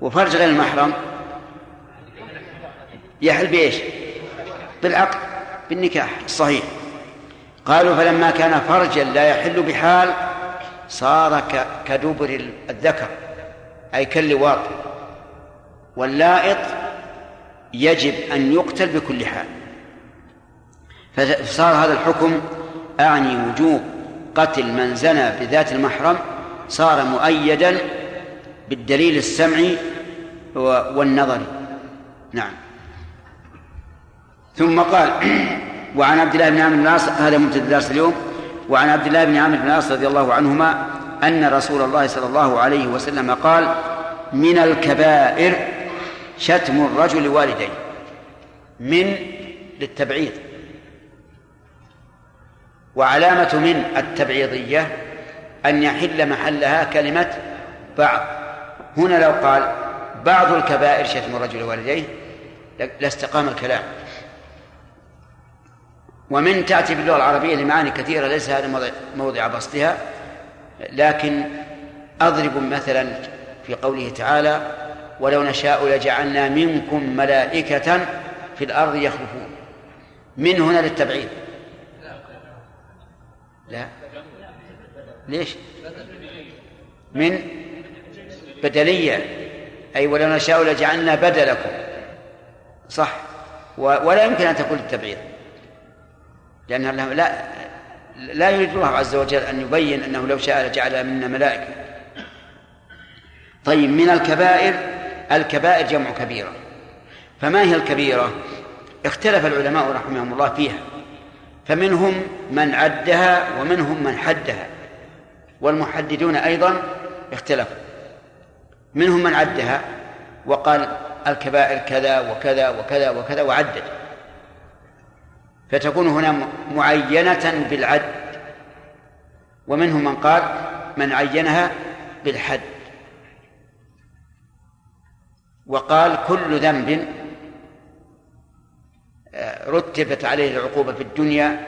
وفرج غير المحرم يحل بإيش؟ بالعقد بالنكاح الصحيح قالوا فلما كان فرجا لا يحل بحال صار كدبر الذكر أي كاللواط. واللائط يجب أن يقتل بكل حال. فصار هذا الحكم أعني وجوب قتل من زنى بذات المحرم صار مؤيدا بالدليل السمعي والنظري. نعم. ثم قال وعن عبد الله بن عامر بن العاص هذا مبتدأ درس اليوم. وعن عبد الله بن عامر بن العاص رضي الله عنهما أن رسول الله صلى الله عليه وسلم قال من الكبائر شتم الرجل والديه من للتبعيض. وعلامة من التبعيضية أن يحل محلها كلمة بعض. هنا لو قال بعض الكبائر شتم الرجل والديه لاستقام الكلام. ومن تأتي باللغة العربية لمعاني كثيرة ليس هذا موضع, بسطها لكن أضرب مثلا في قوله تعالى ولو نشاء لجعلنا منكم ملائكة في الأرض يخلفون. من هنا للتبعيد. لا. ليش؟ من بدلية. أي ولو نشاء لجعلنا بدلكم. صح. ولا يمكن أن تكون للتبعيد. لأن لا لا يريد الله عز وجل أن يبين أنه لو شاء لجعل منا ملائكة. طيب من الكبائر الكبائر جمع كبيرة. فما هي الكبيرة؟ اختلف العلماء رحمهم الله فيها. فمنهم من عدها ومنهم من حدها. والمحددون أيضا اختلفوا. منهم من عدها وقال الكبائر كذا وكذا وكذا وكذا وعدد فتكون هنا معينة بالعد. ومنهم من قال من عينها بالحد. وقال كل ذنب آه، رتبت عليه العقوبة في الدنيا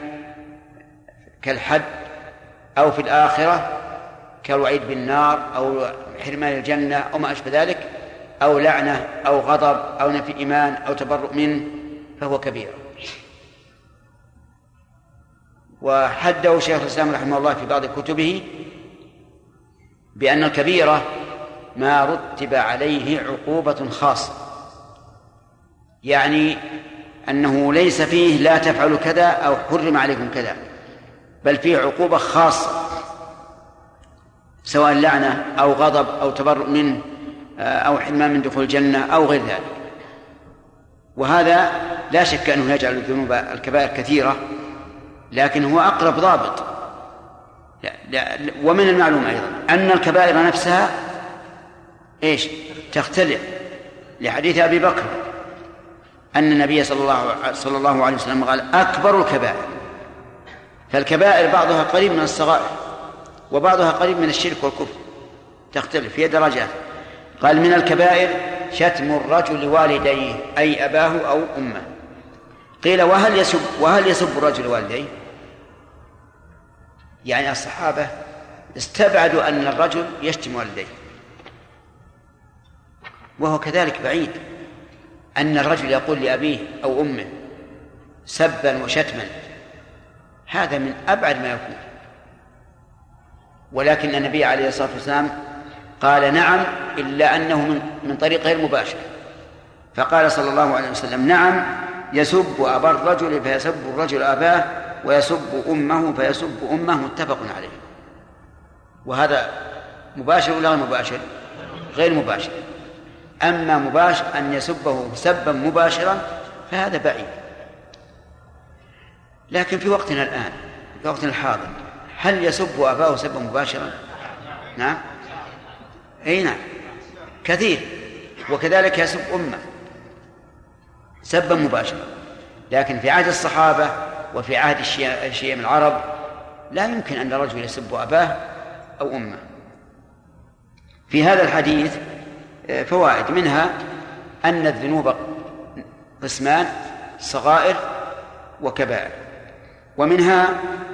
كالحد أو في الآخرة كالوعيد بالنار أو حرمان الجنة أو ما أشبه ذلك أو لعنة أو غضب أو نفي إيمان أو تبرؤ منه فهو كبير. وحده شيخ الإسلام رحمه الله في بعض كتبه بأن الكبيرة ما رتب عليه عقوبة خاصة. يعني أنه ليس فيه لا تفعل كذا أو حرم عليكم كذا بل فيه عقوبة خاصة سواء لعنة أو غضب أو تبرؤ منه أو حرمان من دخول الجنة أو غير ذلك. وهذا لا شك أنه يجعل الذنوب الكبائر كثيرة لكن هو أقرب ضابط. لا لا ومن المعلوم أيضا أن الكبائر نفسها إيش؟ تختلف لحديث أبي بكر. أن النبي صلى الله صلى الله عليه وسلم قال أكبر الكبائر. فالكبائر بعضها قريب من الصغائر وبعضها قريب من الشرك والكفر. تختلف هي درجات. قال من الكبائر شتم الرجل والديه أي أباه أو أمه. قيل وهل يسب وهل يسب الرجل والديه؟ يعني الصحابة استبعدوا أن الرجل يشتم والديه. وهو كذلك بعيد. أن الرجل يقول لأبيه أو أمه سبا وشتما هذا من أبعد ما يكون. ولكن النبي عليه الصلاة والسلام قال نعم إلا أنه من من طريق غير مباشر. فقال صلى الله عليه وسلم نعم يسب أبا الرجل فيسب الرجل أباه ويسب أمه فيسب أمه متفق عليه. وهذا مباشر ولا غير مباشر؟ غير مباشر. أما مباشر أن يسبه سبا مباشرا فهذا بعيد. لكن في وقتنا الآن في وقتنا الحاضر هل يسب أباه سبا مباشرا؟ نعم. أي نعم. كثير. وكذلك يسب أمه سبا مباشرا. لكن في عهد الصحابة وفي عهد الشيم العرب لا يمكن أن الرجل يسب أباه أو أمه. في هذا الحديث فوائد منها أن الذنوب قسمان صغائر وكبائر. ومنها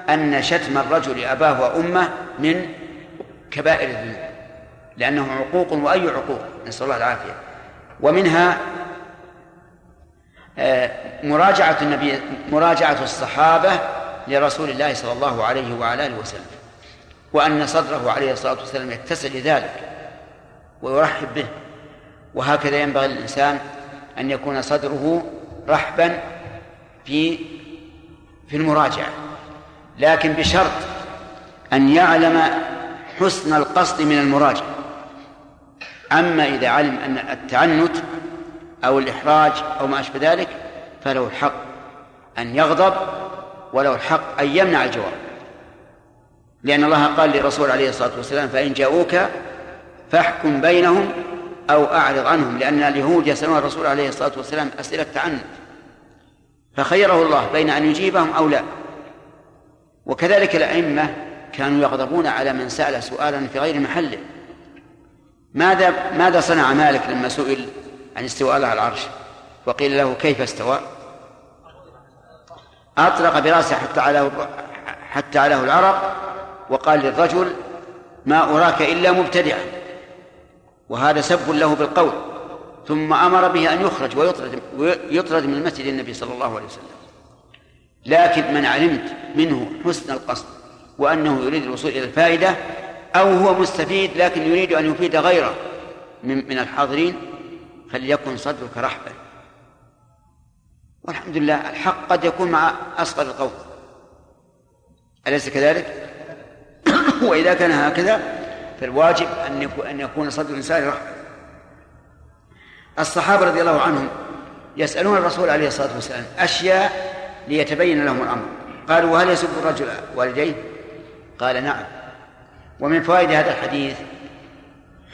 أن شتم الرجل أباه وأمه من كبائر الذنوب لأنه عقوق وأي عقوق نسأل الله العافية. ومنها آه، مراجعة النبي مراجعة الصحابة لرسول الله صلى الله عليه وعلى آله وسلم وأن صدره عليه الصلاة والسلام يتسع لذلك. ويرحب به. وهكذا ينبغي للإنسان أن يكون صدره رحبا في في المراجعة. لكن بشرط أن يعلم حسن القصد من المراجعة. أما إذا علم أن التعنت أو الإحراج أو ما أشبه ذلك فله الحق أن يغضب وله الحق أن يمنع الجواب. لأن الله قال للرسول عليه الصلاة والسلام فإن جاءوك فاحكم بينهم أو أعرض عنهم لأن اليهود يسألون الرسول عليه الصلاة والسلام أسئلة تعنت. فخيره الله بين أن يجيبهم أو لا. وكذلك الأئمة كانوا يغضبون على من سأل سؤالا في غير محله. ماذا ماذا صنع مالك لما سئل عن استواء على العرش؟ وقيل له كيف استوى؟ أطلق برأسه حتى علاه حتى علاه العرق وقال للرجل ما أراك إلا مبتدعا. وهذا سب له بالقول. ثم أمر به أن يخرج ويطرد يطرد من مسجد النبي صلى الله عليه وسلم. لكن من علمت منه حسن القصد وأنه يريد الوصول إلى الفائدة أو هو مستفيد لكن يريد أن يفيد غيره من من الحاضرين فليكن صدرك رحبا والحمد لله الحق قد يكون مع أصغر القوم. أليس كذلك؟ وإذا كان هكذا فالواجب أن يكون أن يكون صدر الإنسان رحبا الصحابة رضي الله عنهم يسألون الرسول عليه الصلاة والسلام أشياء ليتبين لهم الأمر. قالوا وهل يسب الرجل والديه؟ قال نعم. ومن فوائد هذا الحديث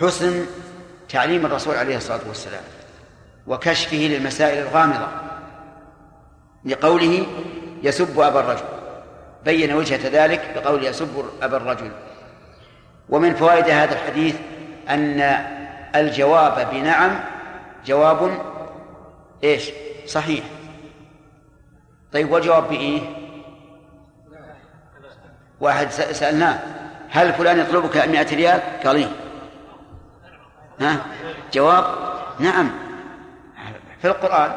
حسن تعليم الرسول عليه الصلاة والسلام وكشفه للمسائل الغامضة لقوله يسب أبا الرجل. بين وجهة ذلك بقول يسب أبا الرجل. ومن فوائد هذا الحديث أن الجواب بنعم جواب إيش؟ صحيح طيب والجواب بإيه؟ واحد سألناه هل فلان يطلبك مئة ريال؟ قال إيه؟ ها؟ جواب نعم في القرآن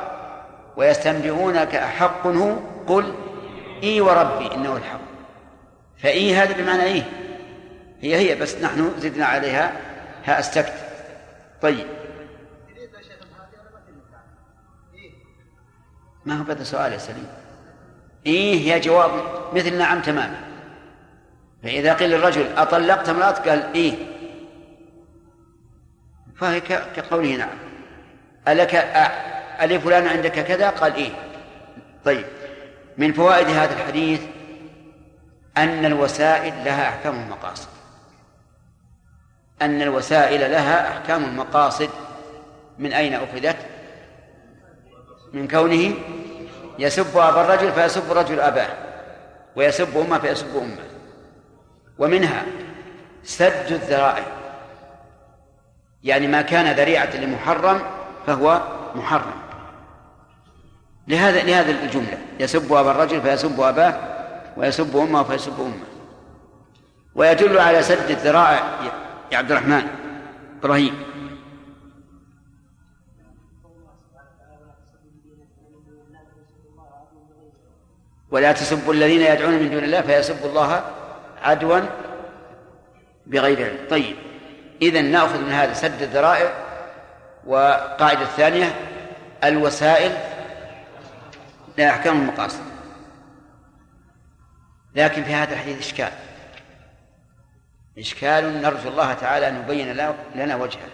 ويستنبئونك أحق هو قل إي وربي إنه الحق فإي هذا بمعنى إيه هي هي بس نحن زدنا عليها ها استكت طيب. ما هو هذا سؤال يا سليم؟ إيه هي جواب مثل نعم تماما. فإذا قيل للرجل أطلقت امرأة قال إيه. فهي كقوله نعم. ألك ألي فلان عندك كذا؟ قال إيه. طيب. من فوائد هذا الحديث أن الوسائل لها أحكام المقاصد أن الوسائل لها أحكام المقاصد. من أين أخذت؟ من كونه يسب أبا الرجل فيسب الرجل أباه ويسب أمه فيسب أمه. ومنها سد الذرائع. يعني ما كان ذريعة لمحرم فهو محرم. لهذا لهذا الجملة يسب أبا الرجل فيسب أباه ويسب أمه فيسب أمه. ويدل على سد الذرائع يا عبد الرحمن إبراهيم. ولا تسبوا الذين يدعون من دون الله فيسبوا الله عدوا بغير علم. طيب إذا نأخذ من هذا سد الذرائع وقاعدة الثانية الوسائل لا أحكام المقاصد. لكن في هذا الحديث إشكال. إشكال نرجو الله تعالى أن يبين لنا وجهه.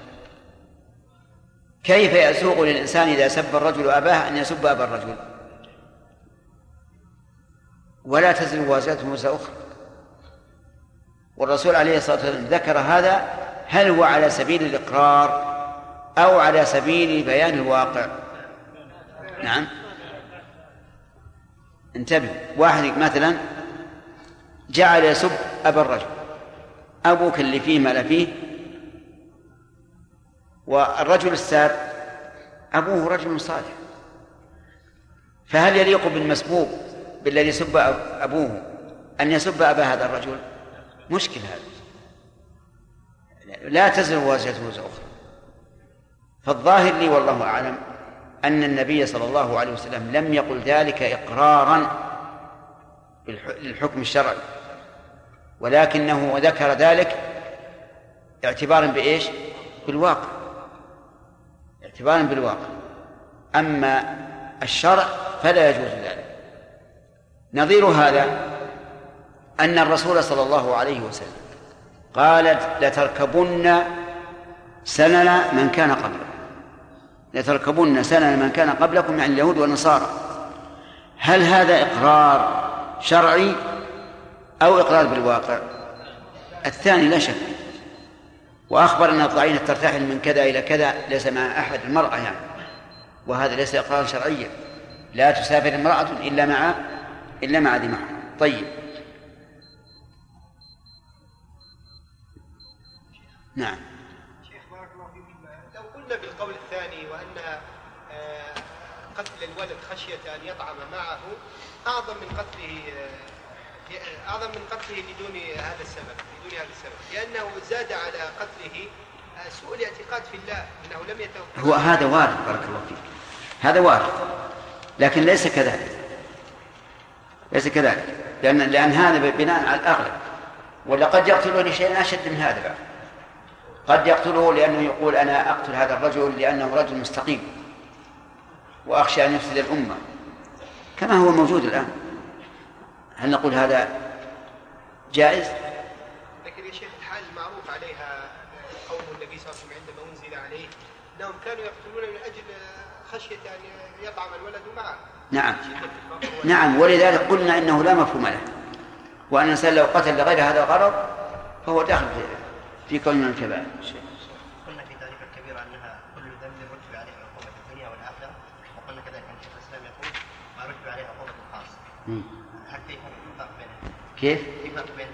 كيف يسوق للإنسان إذا سب الرجل أباه أن يسب أبا الرجل؟ ولا تزر وازرة وزر أخرى. والرسول عليه الصلاة والسلام ذكر هذا هل هو على سبيل الإقرار أو على سبيل بيان الواقع؟ نعم. انتبه. واحد مثلا جعل يسب أبا الرجل. أبوك اللي فيه ما لا فيه. والرجل الساب أبوه رجل صالح. فهل يليق بالمسبوب بالذي سب أبوه أن يسب أبا هذا الرجل؟ مشكل هذا لا تزر وازرة وزر أخرى. فالظاهر لي والله أعلم أن النبي صلى الله عليه وسلم لم يقل ذلك إقرارا للحكم الشرعي. ولكنه ذكر ذلك اعتبارا بإيش؟ بالواقع. اعتبارا بالواقع. أما الشرع فلا يجوز ذلك. نظير هذا أن الرسول صلى الله عليه وسلم قال لتركبن سنن من كان قبلكم. لتركبن سنن من كان قبلكم يعني اليهود والنصارى. هل هذا إقرار شرعي؟ أو إقرار بالواقع. الثاني لا شك. وأخبر أن الضعينة ترتحل من كذا إلى كذا ليس مع أحد المرأة يعني. وهذا ليس إقرارا شرعيا. لا تسافر امرأة إلا مع إلا مع ذي محرم. طيب. نعم. شيخ بارك الله فيكم لو قلنا بالقول الثاني وأن آه، قتل الولد خشية أن يطعم معه أعظم من قتله أعظم من قتله بدون هذا السبب بدون هذا السبب. لأنه زاد على قتله آه، سوء الاعتقاد في الله أنه لم يتوكل هو هذا وارد بارك الله فيك. هذا وارد. لكن ليس كذلك. ليس كذلك. لأن لأن هذا بناء على الأغلب. ولا قد لشيء أشد من هذا بعد. قد يقتله لأنه يقول أنا أقتل هذا الرجل لأنه رجل مستقيم. وأخشى أن يفسد الأمة. كما هو موجود الآن. هل نقول هذا جائز؟ لكن يا شيخ الحال المعروف عليها قول النبي صلى الله عليه وسلم عندما أنزل عليه إنهم كانوا يقتلون من أجل خشية أن يطعم الولد معه. نعم. نعم ولذلك قلنا إنه لا مفهوم له. وأن الإنسان لو قتل لغير هذا الغرض فهو داخل في في كون من الكبائر. قلنا في تعريف الكبيرة أنها كل ذنب رتب عليه عقوبة في الدنيا والآخرة وقلنا كذلك أن شيخ الإسلام يقول ما رتب عليه عقوبة خاص مم. هل كيف الفرق بينهم؟ كيف؟ في فرق بين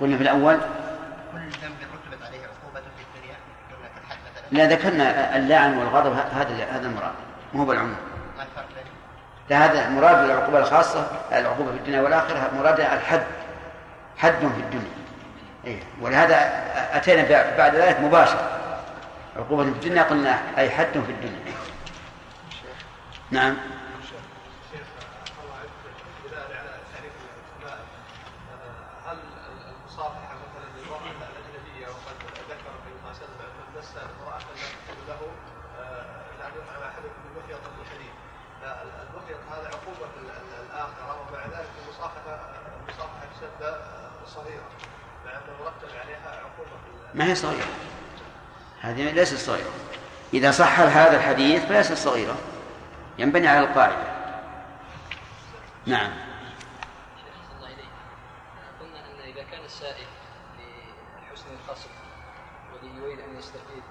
قلنا في الأول. كل ذنب رتبت عليه عقوبة في الدنيا قلنا كالحد مثلا. لا ذكرنا اللعن والغضب هذا هذا المراد. مو بالعموم ما الفرق بينهم؟ لا هذا مراد العقوبة الخاصة العقوبة في الدنيا والآخرة مراد الحد. حد في الدنيا. إيه. ولهذا أتينا بعد ذلك مباشرة عقوبة في الدنيا قلنا أي حد في الدنيا. نعم شيخ الله يعزك بناء على تعريف العلماء آه، هل المصافحه مثلا للمراه الاجنبيه وقد ذكر النبي صلى الله عليه وسلم من مس امراه لا تحل له آه، يعني على احدكم بالمخيط الحديد لا المخيط هذا عقوبه ال- ال- الاخره ومع ذلك المصافحه المصافحه تسمى صغيره مع انه مرتب عليها عقوبه ال- ما هي صغيرة؟ هذه ليست صغيرة. إذا صح هذا الحديث فليست صغيرة. ينبني على القاعدة. نعم. قلنا أن إذا كان السائل لحسن القصد وليريد أن يستفيد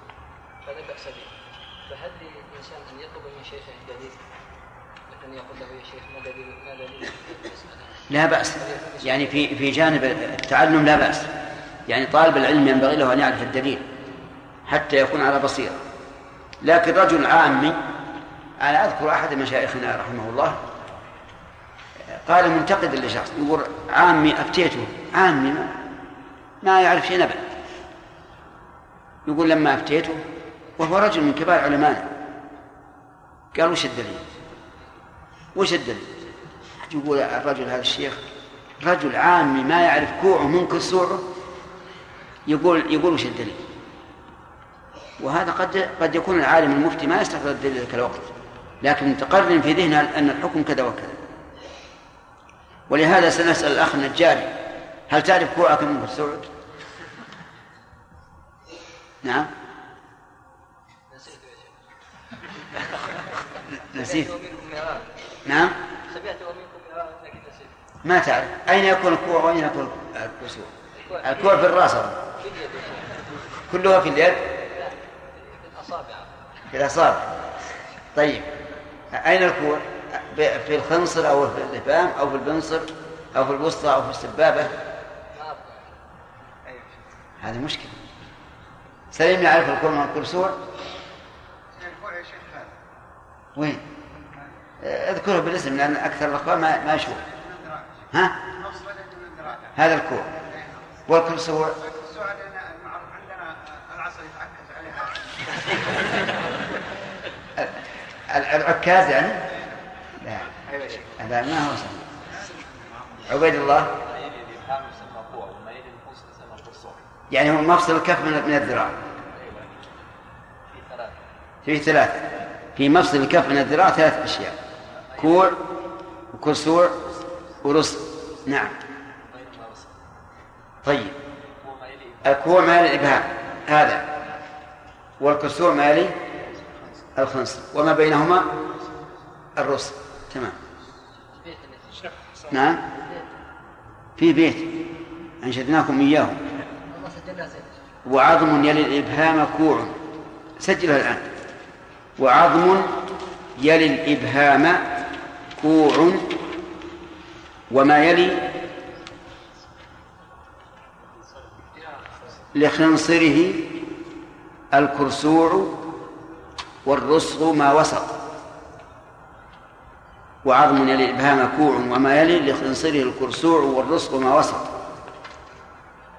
فلا بأس به. فهل للإنسان أن يطلب من شيخه دليل؟ مثلا يقول له يا شيخ ما دليل؟ ما دليل لا بأس. يعني في في جانب التعلم لا بأس. يعني طالب العلم ينبغي له أن يعرف الدليل حتى يكون على بصيرة لكن رجل عامي أنا أذكر أحد مشايخنا رحمه الله قال منتقدا لشخص يقول عامي أفتيته عامي ما, ما يعرف شيء أبدا يقول لما أفتيته وهو رجل من كبار علمائنا قال وش الدليل؟ وش الدليل؟ يقول الرجل هذا الشيخ رجل عامي ما يعرف كوعه من كسوعه يقول يقول وش الدليل؟ وهذا قد قد يكون العالم المفتي ما يستحضر الدليل ذاك الوقت لكن متقرر في ذهنه أن الحكم كذا وكذا. ولهذا سنسأل الأخ النجاري هل تعرف كوعك من سعود؟ نعم. نسيت. يا شيخ نسيت ومنكم ميران نعم. سمعت ومنكم ميران لكن نسيت. ما تعرف. أين يكون الكوع وأين يكون الكسوع الكوع في شيخ كلها في اليد؟ في الأصابع. طيب. أين الكوع؟ ب- في الخنصر أو في الإبهام أو في البنصر أو في الوسطى أو في السبابة؟ هذه مشكلة. سليم يعرف الكوع من هذا وين؟ أذكره بالاسم لأن أكثر الأخبار ما ما يشوف. ها؟ هذا الكوع. عليها ال- العكاز يعني؟ لا. هذا ما هو صحيح عبيد الله. يعني هو مفصل الكف من من الذراع. في ثلاث في مفصل الكف من الذراع ثلاث أشياء. كوع وكسوع ورسل. نعم. طيب. الكوع مال الإبهام. هذا. والكسوع مالي الخنصر. وما بينهما؟ الرسل. تمام. نعم. في بيت. أنشدناكم إياه وعظم يلي الإبهام كوع. سجلها الآن. وعظم يلي الإبهام كوع. وما يلي لخنصره الكرسوع والرسغ ما وسط. وعظم يلي الإبهام كوع وما يلي لخنصره الكرسوع والرسغ ما وسط.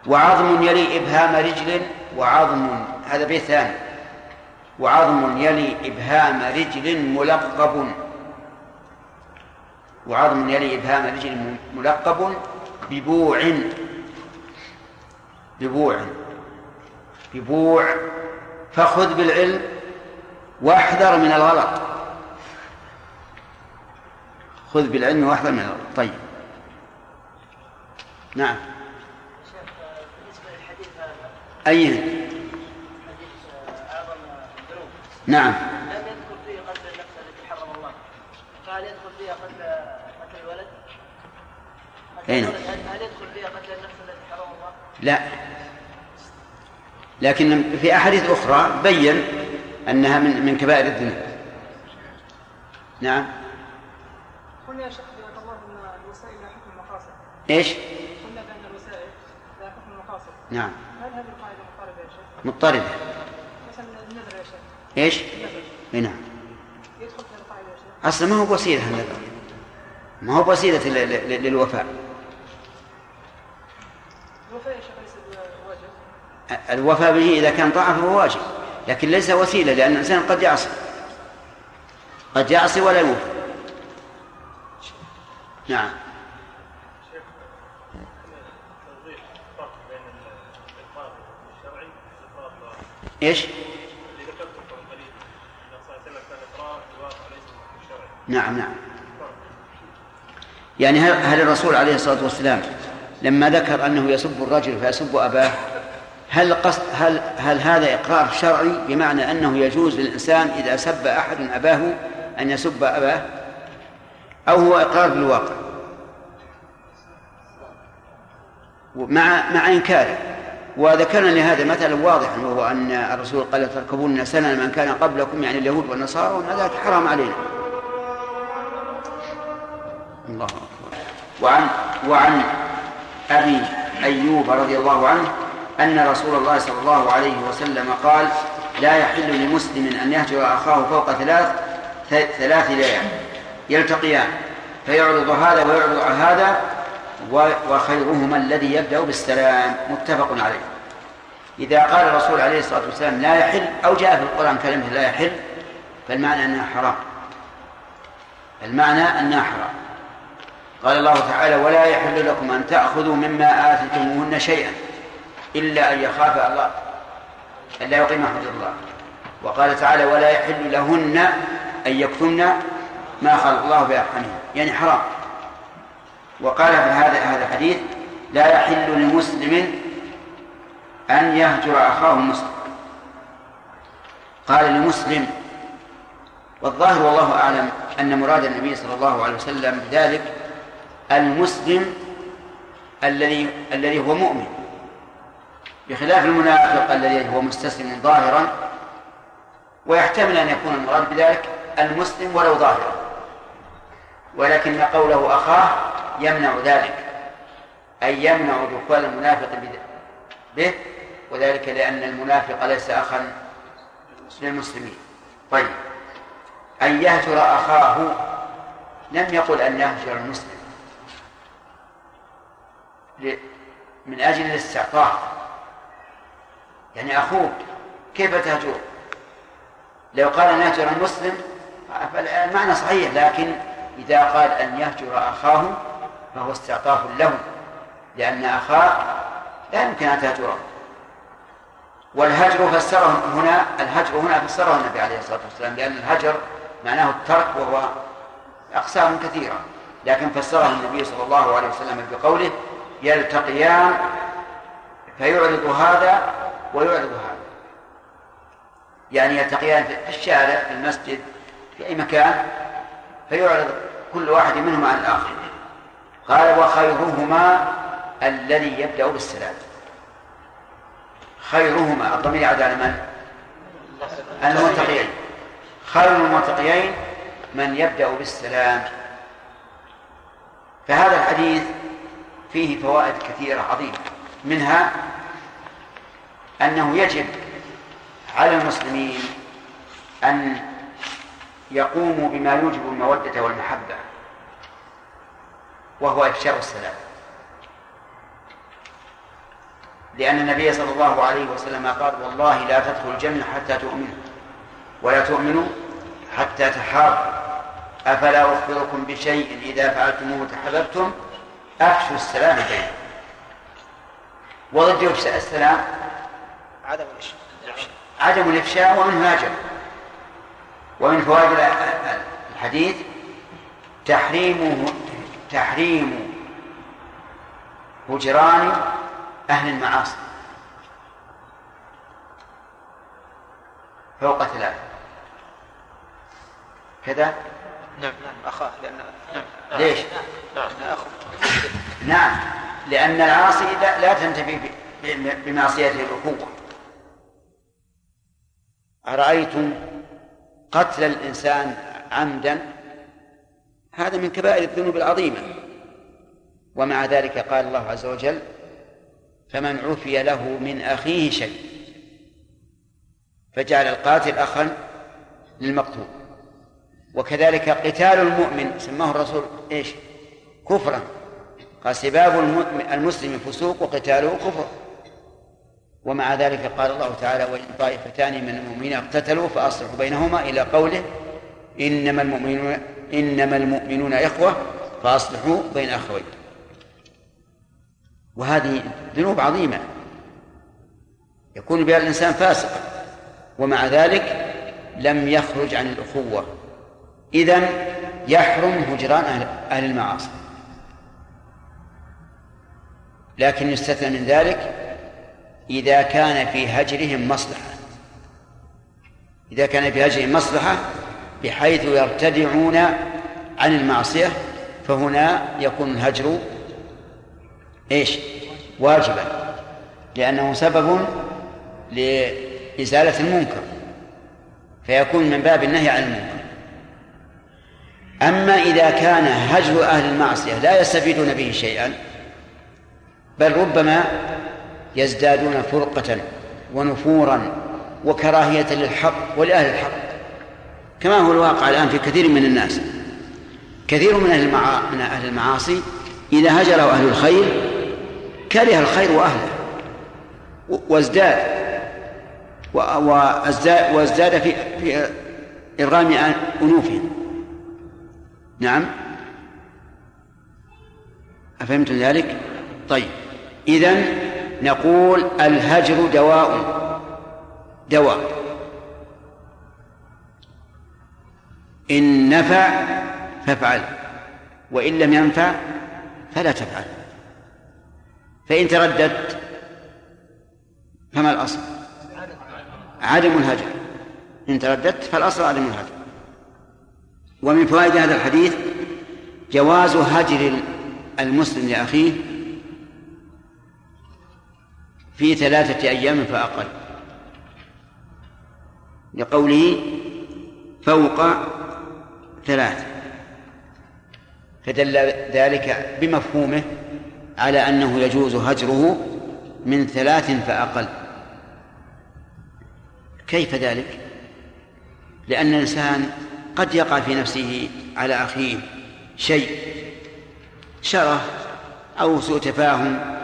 وعظم يلي إبهام رجل وعظم هذا بيت ثاني. وعظم يلي إبهام رجل ملقب. وعظم يلي إبهام رجل ملقب ببوع. ببوع. ببوع فخذ بالعلم واحذر من الغلط. خذ بالعلم واحذر من الغلط. طيب. نعم. أي حديث أعظم الذنوب نعم. لم يذكر فيه قتل النفس التي حرم الله. فهل يدخل فيها قتل قتل الولد؟ هل هل يدخل فيها قتل النفس التي حرم الله؟ لا. لكن في أحاديث أخرى بين أنها من من كبائر الذنوب. نعم. قلنا يا شيخ الله ان الوسائل لا حكم المقاصد. إيش؟ قلنا بأن الوسائل لا حكم المقاصد. نعم. هل هذه القاعدة مضطربه يا شيخ؟ مضطردة. مثلا النذر يا شيخ. إيش؟ النذر. نعم. يدخل في القاعدة يا شيخ. أصلا ما هو بوسيلة النذر ما هو بوسيلة للوفاء الوفاء يا شيخ ليس بواجب الوفاء به إذا كان طاعة فهو واجب لكن ليس وسيلة لأن الإنسان قد يعصي. قد يعصي ولا يوفي. نعم. إيش؟ نعم نعم. يعني هل, الرسول عليه الصلاة والسلام لما ذكر أنه يسب الرجل فيسب أباه؟ هل قصد هل هل هذا إقرار شرعي بمعنى أنه يجوز للإنسان إذا سب أحد أباه أن يسب أباه؟ أو هو إقرار بالواقع؟ مع مع إنكاره. وذكرنا لهذا مثلا واضحا وهو أن الرسول قال تركبون سنن من كان قبلكم يعني اليهود والنصارى وما ذلك حرام علينا. الله أكبر. وعن وعن أبي أيوب رضي الله عنه أن رسول الله صلى الله عليه وسلم قال لا يحل لمسلم أن يهجر أخاه فوق ثلاث ثلاث ليال يلتقيان. فيعرض هذا ويعرض هذا وخيرهما الذي يبدأ بالسلام. متفق عليه. إذا قال الرسول عليه الصلاة والسلام لا يحل أو جاء في القرآن كلمة لا يحل فالمعنى أنها حرام. المعنى أنها حرام. قال الله تعالى ولا يحل لكم أن تأخذوا مما آتيتموهن شيئا. إلا أن يخاف الله ألا يقيم حدود الله. وقال تعالى ولا يحل لهن أن يكتمن ما خلق الله بأرحامهن يعني حرام. وقال في هذا هذا الحديث لا يحل لمسلم أن يهجر أخاه المسلم قال لمسلم والظاهر والله أعلم أن مراد النبي صلى الله عليه وسلم بذلك المسلم الذي الذي هو مؤمن. بخلاف المنافق الذي هو مستسلم ظاهرا ويحتمل أن يكون المراد بذلك المسلم ولو ظاهرا. ولكن قوله أخاه يمنع ذلك أي يمنع دخول المنافق به وذلك لأن المنافق ليس أخا للمسلمين. طيب. أن يهجر أخاه لم يقل أن يهجر المسلم. من أجل الاستعطاف يعني أخوك كيف تهجر لو قال أن يهجر المسلم فالمعنى صحيح لكن إذا قال أن يهجر أخاه فهو استعطاف له لأن أخاه لا يمكن أن تهجره. والهجر فسره هنا الهجر هنا فسره النبي عليه الصلاة والسلام لأن الهجر معناه الترك وهو أقسام كثيرة. لكن فسره النبي صلى الله عليه وسلم بقوله يلتقيان فيعرض هذا ويعرض هذا. يعني يلتقيان في الشارع في المسجد في أي مكان فيعرض كل واحد منهما عن الآخر. قال وخيرهما الذي يبدأ بالسلام. خيرهما الضمير يعود على من؟ المتقيين خير المتقيين من يبدأ بالسلام. فهذا الحديث فيه فوائد كثيرة عظيمة. منها أنه يجب على المسلمين أن يقوموا بما يوجب المودة والمحبة وهو إفشاء السلام. لأن النبي صلى الله عليه وسلم قال والله لا تدخل الجنة حتى تؤمنوا ولا تؤمنوا حتى تحابوا أفلا أخبركم بشيء إذا فعلتموه تحببتم أفشوا السلام بينكم. وضد إفشاء السلام عدم الإفشاء. عدم الإفشاء ومنه هاجر ومن فوائد الحديث تحريمه تحريم هجران أهل المعاصي. فوق ثلاثة. كذا؟ نعم. أخاه لأن ليش؟ نعم. نعم. لأن العاصي لا, لا تنتفي بمعصيته الأخوة أرأيتم قتل الإنسان عمدا؟ هذا من كبائر الذنوب العظيمة. ومع ذلك قال الله عز وجل فمن عفي له من أخيه شيء. فجعل القاتل أخا للمقتول. وكذلك قتال المؤمن سماه الرسول إيش؟ كفرا. قال سباب المسلم فسوق وقتاله كفر. ومع ذلك قال الله تعالى وإن طائفتان من المؤمنين اقتتلوا فأصلحوا بينهما إلى قوله إنما المؤمنون إنما المؤمنون إخوة فأصلحوا بين أخوين. وهذه ذنوب عظيمة. يكون بها الإنسان فاسقا ومع ذلك لم يخرج عن الأخوة. إذن يحرم هجران أهل, أهل المعاصي. لكن يستثنى من ذلك إذا كان في هجرهم مصلحة. إذا كان في هجرهم مصلحة بحيث يرتدعون عن المعصية فهنا يكون الهجر إيش؟ واجبا. لأنه سبب لإزالة المنكر. فيكون من باب النهي عن المنكر. أما إذا كان هجر أهل المعصية لا يستفيدون به شيئا بل ربما يزدادون فرقة ونفورا وكراهية للحق ولأهل الحق. كما هو الواقع الآن في كثير من الناس. كثير من أهل. من أهل المعاصي إذا هجره أهل الخير كره الخير وأهله. وازداد. وازداد وازداد في في إرغام أنوفهم. نعم. أفهمتم ذلك؟ طيب. إذن نقول الهجر دواء. دواء. إن نفع فافعل وإن لم ينفع فلا تفعل. فإن ترددت فما الأصل؟ عدم الهجر. إن ترددت فالأصل عدم الهجر. ومن فوائد هذا الحديث جواز هجر المسلم لأخيه في ثلاثة أيام فأقل. لقوله فوق ثلاث. فدل ذلك بمفهومه على أنه يجوز هجره من ثلاث فأقل. كيف ذلك؟ لأن الإنسان قد يقع في نفسه على أخيه شيء شره أو سوء تفاهم.